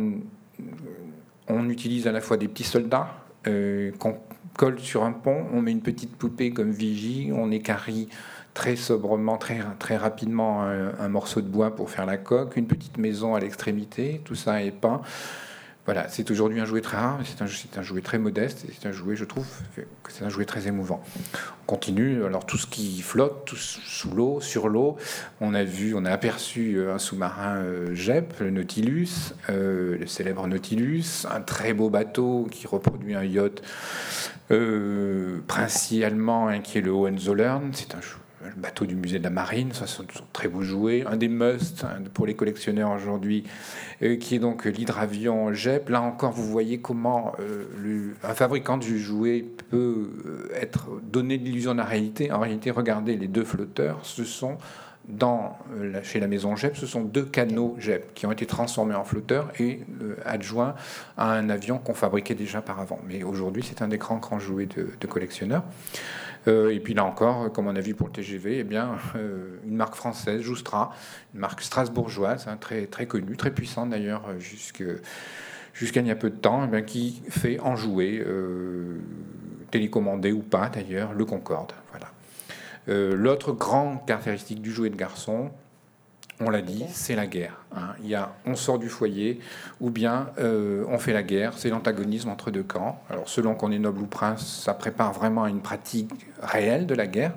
On utilise à la fois des petits soldats euh, qu'on colle sur un pont, on met une petite poupée comme vigie, on écarie très sobrement, très, très rapidement un, morceau de bois pour faire la coque, une petite maison à l'extrémité, tout ça est peint. Voilà, c'est aujourd'hui un jouet très rare, c'est un, jouet très modeste, c'est un jouet, je trouve, c'est un jouet très émouvant. On continue, alors tout ce qui flotte, tout sous l'eau, sur l'eau, on a vu, on a aperçu euh, un sous-marin euh, JEP, le Nautilus, euh, le célèbre Nautilus, un très beau bateau qui reproduit un yacht euh, hein, qui est le Hohenzollern, c'est un le bateau du musée de la marine, ça sont, très beaux jouets. Un des must hein, pour les collectionneurs aujourd'hui, euh, qui est donc l'hydravion JEP. Là encore, vous voyez comment euh, un fabricant du jouet peut euh, être donné l'illusion de la réalité. En réalité, regardez les deux flotteurs, ce sont dans, chez la maison JEP, ce sont deux canaux JEP qui ont été transformés en flotteurs et adjoints à un avion qu'on fabriquait déjà par avant. Mais aujourd'hui, c'est un des grands, grands jouets de collectionneurs. Euh, et puis là encore, comme on a vu pour le TGV, eh bien, euh, une marque française, Joustra, une marque strasbourgeoise, hein, très, très connue, très puissante d'ailleurs, euh, jusqu'à il y a peu de temps, eh qui fait en jouer, télécommandé ou pas d'ailleurs, le Concorde. Voilà. L'autre grande caractéristique du jouet de garçon, on l'a dit, c'est la guerre. Hein. Il y a, on sort du foyer, ou bien euh, on fait la guerre. C'est l'antagonisme entre deux camps. Alors, selon qu'on est noble ou prince, ça prépare vraiment à une pratique réelle de la guerre,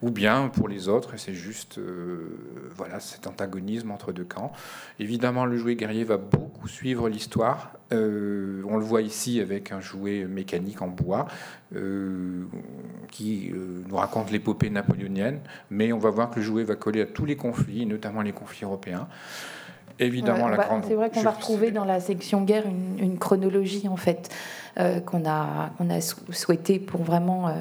ou bien pour les autres, c'est juste euh, voilà cet antagonisme entre deux camps. Évidemment, le jouet guerrier va beaucoup suivre l'histoire. Euh, on le voit ici avec un jouet mécanique en bois qui nous raconte l'épopée napoléonienne, mais on va voir que le jouet va coller à tous les conflits, notamment les conflits européens. Évidemment, la grande. C'est vrai qu'on va retrouver dans la section guerre une, chronologie en fait euh, qu'on a qu'on a souhaité pour vraiment euh,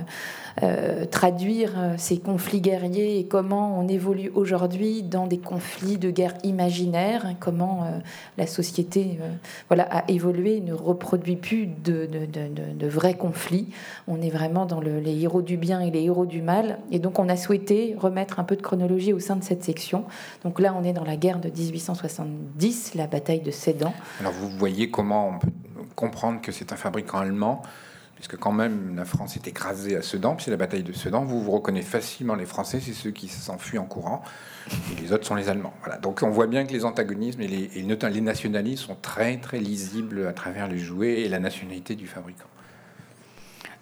euh, traduire ces conflits guerriers et comment on évolue aujourd'hui dans des conflits de guerre imaginaires, comment euh, la société voilà, a évolué, ne reproduit plus de, de, vrais conflits. On est vraiment dans les héros du bien et les héros du mal. Et donc on a souhaité remettre un peu de chronologie au sein de cette section. Donc là, on est dans la guerre de 1870, la bataille de Sedan. Alors vous voyez comment on peut comprendre que c'est un fabricant allemand puisque quand même la France est écrasée à Sedan, puis c'est la bataille de Sedan, vous vous reconnaissez facilement les Français, c'est ceux qui s'enfuient en courant, et les autres sont les Allemands. Donc on voit bien que les antagonismes et les, nationalismes sont très très lisibles à travers les jouets et la nationalité du fabricant.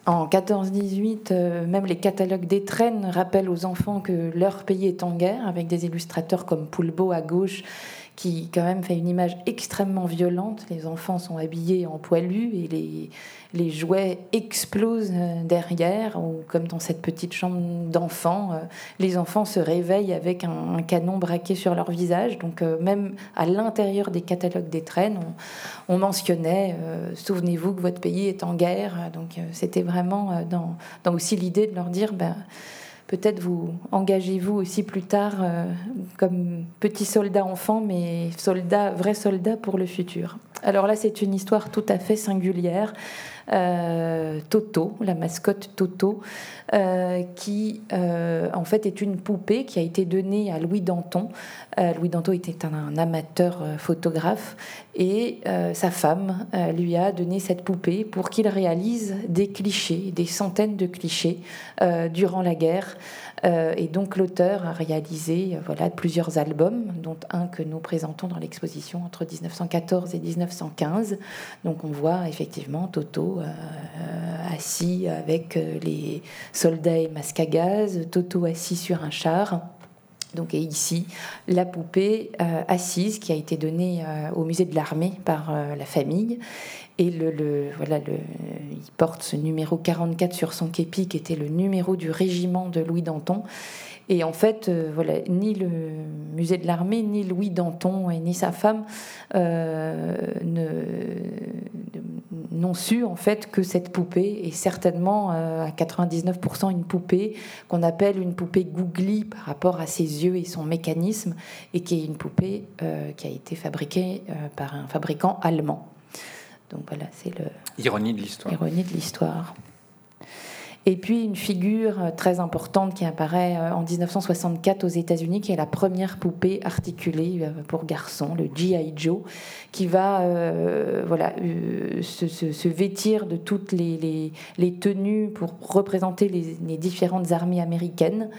En 14-18, euh, même les catalogues d'étrennes rappellent aux enfants que leur pays est en guerre, avec des illustrateurs comme Poulbeau à gauche qui quand même fait une image extrêmement violente. Les enfants sont habillés en poilus et les, les jouets explosent euh, derrière, ou comme dans cette petite chambre d'enfants, euh, les enfants se réveillent avec un, canon braqué sur leur visage. Donc euh, même à l'intérieur des catalogues des traînes, on, mentionnait, souvenez-vous que votre pays est en guerre. Donc c'était vraiment dans, dans, aussi l'idée de leur dire... Ben, peut-être vous engagez-vous aussi plus tard comme petit soldat enfant, mais soldat, vrai soldat pour le futur. Alors là, c'est une histoire tout à fait singulière. Euh, Toto, la mascotte Toto, euh, qui euh, en fait est une poupée qui a été donnée à Louis Danton. Louis Danton était un, amateur photographe et sa femme lui a donné cette poupée pour qu'il réalise des clichés, des centaines de clichés durant la guerre. Et donc l'auteur a réalisé voilà, plusieurs albums, dont un que nous présentons dans l'exposition entre 1914 et 1915. Donc on voit effectivement Toto euh, assis avec euh, les soldats et masques à gaz, Toto assis sur un char. Donc, et ici, la poupée euh, assise qui a été donnée au musée de l'armée par la famille. Et voilà, il porte ce numéro 44 sur son képi, qui était le numéro du régiment de Louis Danton. Et en fait, euh, ni le musée de l'armée, ni Louis Danton, et ni sa femme euh, n'ont su en fait que cette poupée est certainement euh, à 99% une poupée qu'on appelle une poupée googly par rapport à ses yeux et son mécanisme, et qui est une poupée qui a été fabriquée par un fabricant allemand. Donc voilà, c'est le. Ironie de l'histoire. Ironie de l'histoire. Et puis une figure euh, très importante qui apparaît euh, en 1964 aux États-Unis, qui est la première poupée articulée euh, pour garçons, le G.I. Joe, qui va voilà, se, vêtir de toutes les, les, tenues pour représenter les, les, différentes armées américaines.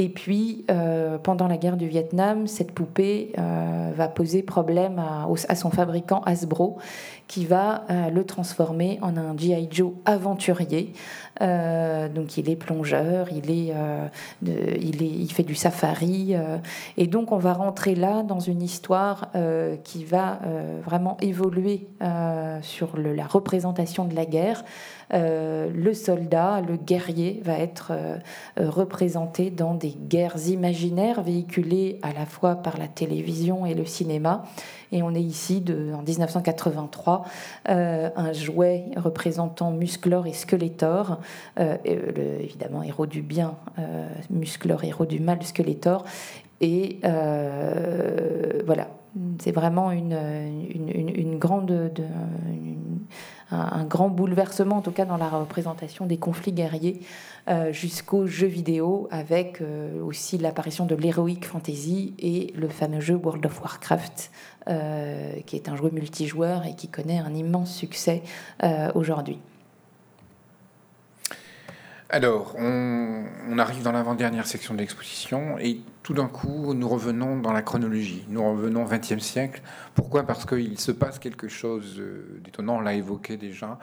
Et puis, pendant la guerre du Vietnam, cette poupée va poser problème à, son fabricant Hasbro, qui va le transformer en un G.I. Joe aventurier. Euh, donc il est plongeur, il, est, euh, il, est, il fait du safari. Euh, et donc on va rentrer là dans une histoire qui va vraiment évoluer sur la représentation de la guerre. Le soldat, le guerrier va être représenté dans des guerres imaginaires véhiculées à la fois par la télévision et le cinéma. Et on est ici en 1983, euh, un jouet représentant Musclor et Skeletor, euh, évidemment héros du bien, euh, Musclor, héros du mal, Skeletor, Et voilà, c'est vraiment une, une, grande, un, grand bouleversement, en tout cas dans la représentation des conflits guerriers, euh, jusqu'aux jeux vidéo, avec euh, aussi l'apparition de l'heroic fantasy et le fameux jeu World of Warcraft, euh, qui est un jeu multijoueur et qui connaît un immense succès aujourd'hui. Alors, on, arrive dans l'avant-dernière section de l'exposition et tout d'un coup, nous revenons dans la chronologie. Nous revenons au XXe siècle. Pourquoi? Parce qu'il se passe quelque chose euh, d'étonnant, on l'a évoqué déjà.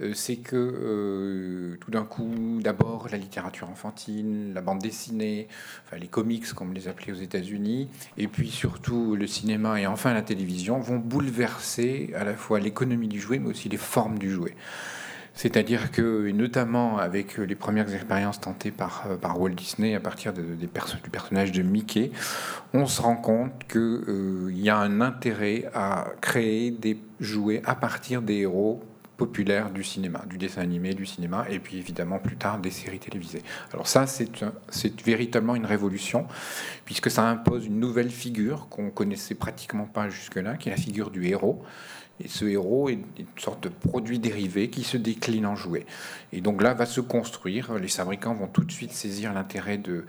Euh, c'est que euh, tout d'un coup, d'abord la littérature enfantine, la bande dessinée, enfin les comics comme on les appelait aux États-Unis, et puis surtout le cinéma et enfin la télévision vont bouleverser à la fois l'économie du jouet mais aussi les formes du jouet. C'est-à-dire que, notamment avec les premières expériences tentées par, euh, Walt Disney à partir du personnage de Mickey, on se rend compte qu'il euh, y a un intérêt à créer des jouets à partir des héros populaires du cinéma, du dessin animé, du cinéma, et puis évidemment plus tard des séries télévisées. Alors ça, c'est véritablement une révolution, puisque ça impose une nouvelle figure qu'on connaissait pratiquement pas jusque-là, qui est la figure du héros. Et ce héros est une sorte de produit dérivé qui se décline en jouet. Et donc là va se construire, les fabricants vont tout de suite saisir l'intérêt de,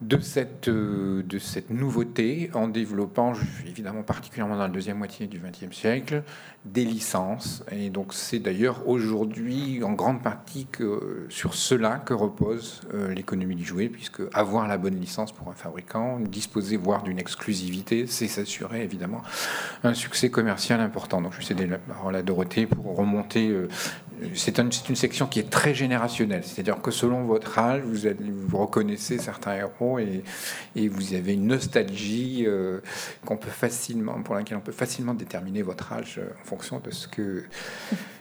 de cette, euh, de cette nouveauté en développant, évidemment particulièrement dans la deuxième moitié du XXe siècle, des licences. Et donc c'est d'ailleurs aujourd'hui en grande partie que, sur cela que repose euh, l'économie du jouet, puisque avoir la bonne licence pour un fabricant, disposer voire d'une exclusivité, c'est s'assurer évidemment un succès commercial important. Donc je céder la parole à Dorothée pour remonter euh, c'est une, section qui est très générationnelle. C'est-à-dire que selon votre âge, vous, vous reconnaissez certains héros et, vous avez une nostalgie euh, qu'on peut facilement, pour laquelle on peut facilement déterminer votre âge euh, en fonction de ce que,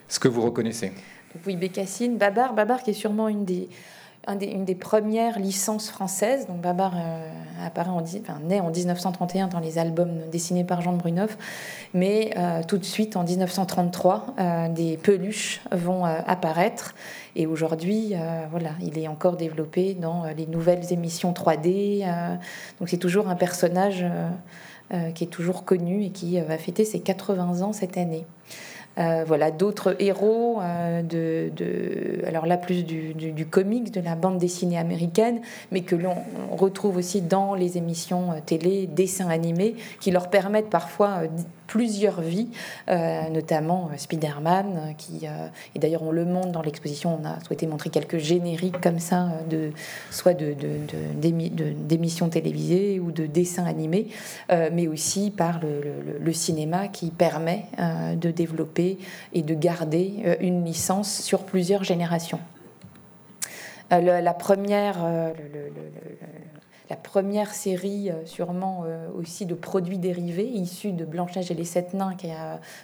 ce que vous reconnaissez. Oui, Bécassine, Babar, Babar qui est sûrement une des une des premières licences françaises. Donc Babar euh, apparaît en, naît en 1931 dans les albums dessinés par Jean de Bruneuf, mais euh, tout de suite en 1933, euh, des peluches vont apparaître. Et aujourd'hui, voilà, il est encore développé dans les nouvelles émissions 3D. donc c'est toujours un personnage qui est toujours connu et qui va fêter ses 80 ans cette année. Euh, voilà, d'autres héros, euh, de, alors là plus du, du, comics, de la bande dessinée américaine, mais que l'on retrouve aussi dans les émissions euh, télé, dessins animés, qui leur permettent parfois plusieurs vies, euh, notamment euh, Spider-Man, euh, qui, et d'ailleurs on le montre dans l'exposition, on a souhaité montrer quelques génériques comme ça, de, soit de, d'émissions télévisées ou de dessins animés, mais aussi par le, cinéma qui permet de développer et de garder une licence sur plusieurs générations. la première, la première série euh, sûrement euh, aussi de produits dérivés issus de Blanche-Neige et les Sept Nains qui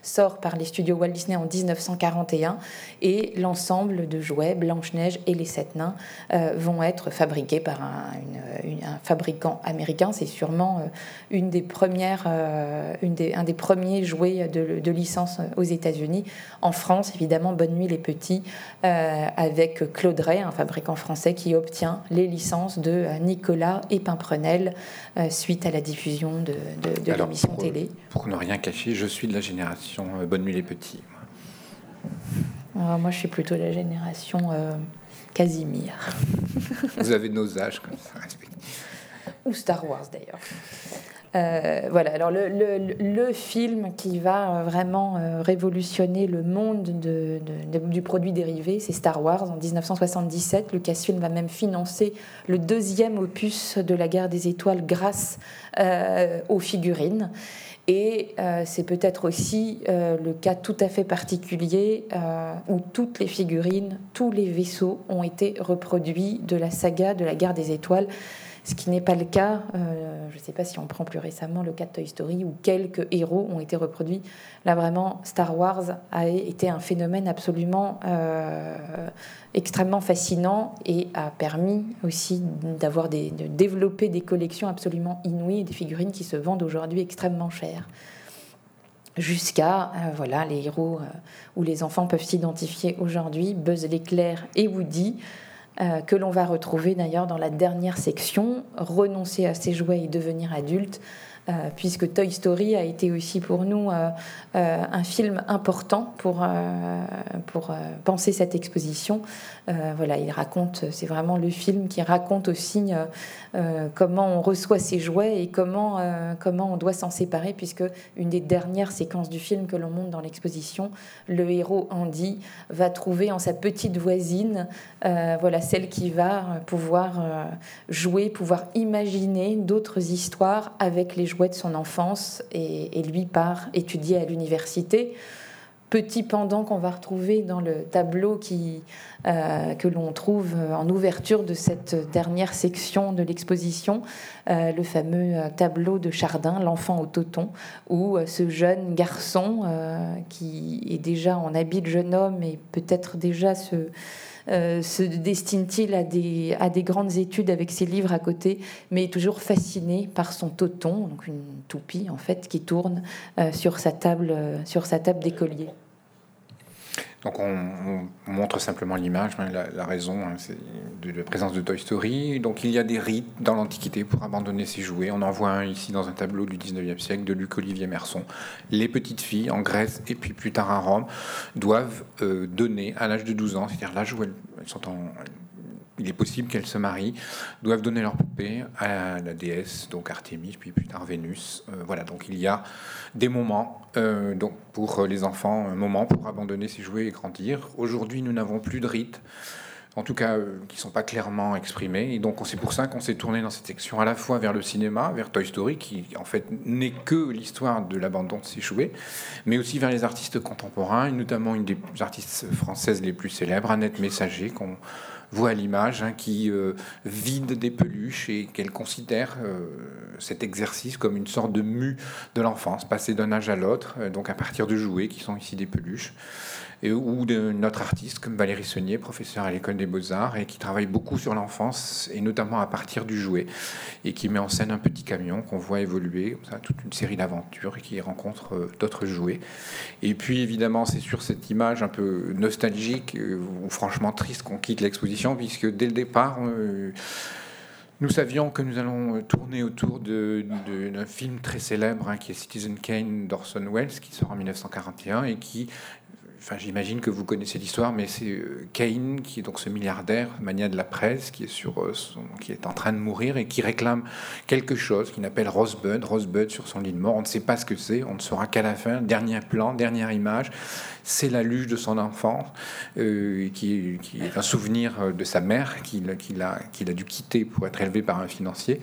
sort par les studios Walt Disney en 1941 et l'ensemble de jouets Blanche-Neige et les Sept Nains euh, vont être fabriqués par un, fabricant américain. C'est sûrement un des premiers jouets de, licence aux États-Unis. En France, évidemment, Bonne Nuit les Petits avec Claude Ray, un fabricant français qui obtient les licences de Nicolas et Pimprenel euh, suite à la diffusion de, de, l'émission télé. Pour ne rien cacher, je suis de la génération euh, Bonne Nuit les Petits. moi, je suis plutôt de la génération euh, Casimir. Vous avez nos âges comme ça. Ou Star Wars d'ailleurs. Euh, voilà, alors le, le, film qui va euh, vraiment euh, révolutionner le monde de, du produit dérivé, c'est Star Wars. En 1977, Lucasfilm va même financer le deuxième opus de la guerre des étoiles grâce aux figurines. Et c'est peut-être aussi le cas tout à fait particulier où toutes les figurines, tous les vaisseaux ont été reproduits de la saga de la guerre des étoiles ce qui n'est pas le cas, euh, je ne sais pas si on prend plus récemment le cas de Toy Story, où quelques héros ont été reproduits. Là, vraiment, Star Wars a été un phénomène absolument euh, extrêmement fascinant et a permis aussi d'avoir de développer des collections absolument inouïes, des figurines qui se vendent aujourd'hui extrêmement chères jusqu'à euh, voilà les héros où les enfants peuvent s'identifier aujourd'hui, Buzz l'éclair et Woody, que l'on va retrouver d'ailleurs dans la dernière section, renoncer à ses jouets et devenir adulte, euh, puisque Toy Story a été aussi pour nous euh, euh, un film important pour, pour penser cette exposition. voilà, il raconte, c'est vraiment le film qui raconte aussi comment on reçoit ses jouets et comment, comment on doit s'en séparer, puisque une des dernières séquences du film que l'on montre dans l'exposition, le héros Andy va trouver en sa petite voisine, voilà, celle qui va pouvoir jouer, pouvoir imaginer d'autres histoires avec les jouets de son enfance et, lui part étudier à l'université. Petit pendant qu'on va retrouver dans le tableau euh, que l'on trouve en ouverture de cette dernière section de l'exposition, euh, le fameux tableau de Chardin, L'enfant au toton, où euh, ce jeune garçon qui est déjà en habit de jeune homme et peut-être déjà ce euh, se destine-t-il à des, grandes études avec ses livres à côté, mais est toujours fasciné par son toton, donc une toupie en fait, qui tourne euh, euh, sur sa table d'écolier? Donc on, montre simplement l'image, hein, la, raison hein, de la présence de Toy Story. Donc il y a des rites dans l'Antiquité pour abandonner ses jouets. On en voit un ici dans un tableau du 19e siècle de Luc Olivier Merson. Les petites filles en Grèce et puis plus tard à Rome doivent euh, donner à l'âge de 12 ans, c'est-à-dire l'âge où elles sont en, il est possible qu'elles se marient, doivent donner leur poupée à la déesse, donc Artémis, puis plus tard Vénus. Euh, voilà, donc il y a des moments euh, donc pour les enfants, un moment pour abandonner ses jouets et grandir. Aujourd'hui, nous n'avons plus de rites, en tout cas euh, qui ne sont pas clairement exprimés. Et donc c'est pour ça qu'on s'est tourné dans cette section à la fois vers le cinéma, vers Toy Story, qui en fait n'est que l'histoire de l'abandon de ses jouets, mais aussi vers les artistes contemporains, et notamment une des artistes françaises les plus célèbres, Annette Messager, qu'on voit à l'image, hein, qui euh, vide des peluches et qu'elle considère euh, cet exercice comme une sorte de mue de l'enfance, passer d'un âge à l'autre, euh, donc à partir de jouets qui sont ici des peluches ou de notre artiste comme Valérie Saunier, professeur à l'école des beaux-arts et qui travaille beaucoup sur l'enfance et notamment à partir du jouet et qui met en scène un petit camion qu'on voit évoluer, toute une série d'aventures et qui rencontre euh, d'autres jouets. Et puis évidemment, c'est sur cette image un peu nostalgique euh, ou franchement triste qu'on quitte l'exposition puisque dès le départ, euh, nous savions que nous allons tourner autour d'un film très célèbre hein, qui est Citizen Kane d'Orson Welles, qui sort en 1941 et qui J'imagine que vous connaissez l'histoire, mais c'est euh, Kane, qui est donc ce milliardaire, mania de la presse, qui est, sur euh, qui est en train de mourir et qui réclame quelque chose qu'il appelle Rosebud, Rosebud sur son lit de mort. On ne sait pas ce que c'est, on ne saura qu'à la fin. Dernier plan, dernière image, c'est la luge de son enfant, euh, qui, est un souvenir de sa mère qu'il a, dû quitter pour être élevé par un financier.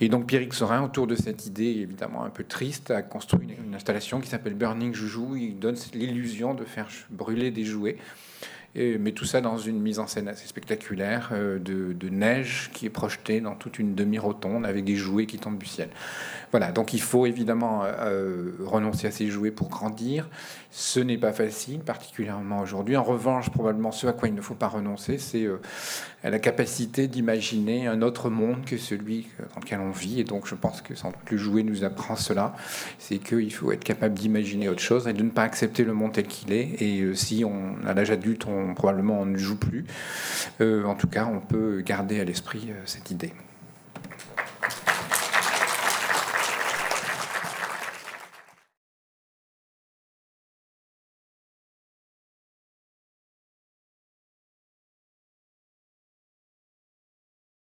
Et donc Pierrick Sorin, autour de cette idée évidemment un peu triste, a construit une, installation qui s'appelle Burning Joujou. Il donne l'illusion de faire brûler des jouets. mais tout ça dans une mise en scène assez spectaculaire euh, de, neige qui est projetée dans toute une demi-rotonde avec des jouets qui tombent du ciel. Voilà, donc il faut évidemment euh, euh, renoncer à ces jouets pour grandir. Ce n'est pas facile, particulièrement aujourd'hui. En revanche, probablement ce à quoi il ne faut pas renoncer, c'est la capacité d'imaginer un autre monde que celui dans lequel on vit. Et donc je pense que sans doute le jouet nous apprend cela, c'est qu'il faut être capable d'imaginer autre chose et de ne pas accepter le monde tel qu'il est. Et si on, à l'âge adulte, on probablement on ne joue plus. Euh, en tout cas, on peut garder à l'esprit euh, cette idée.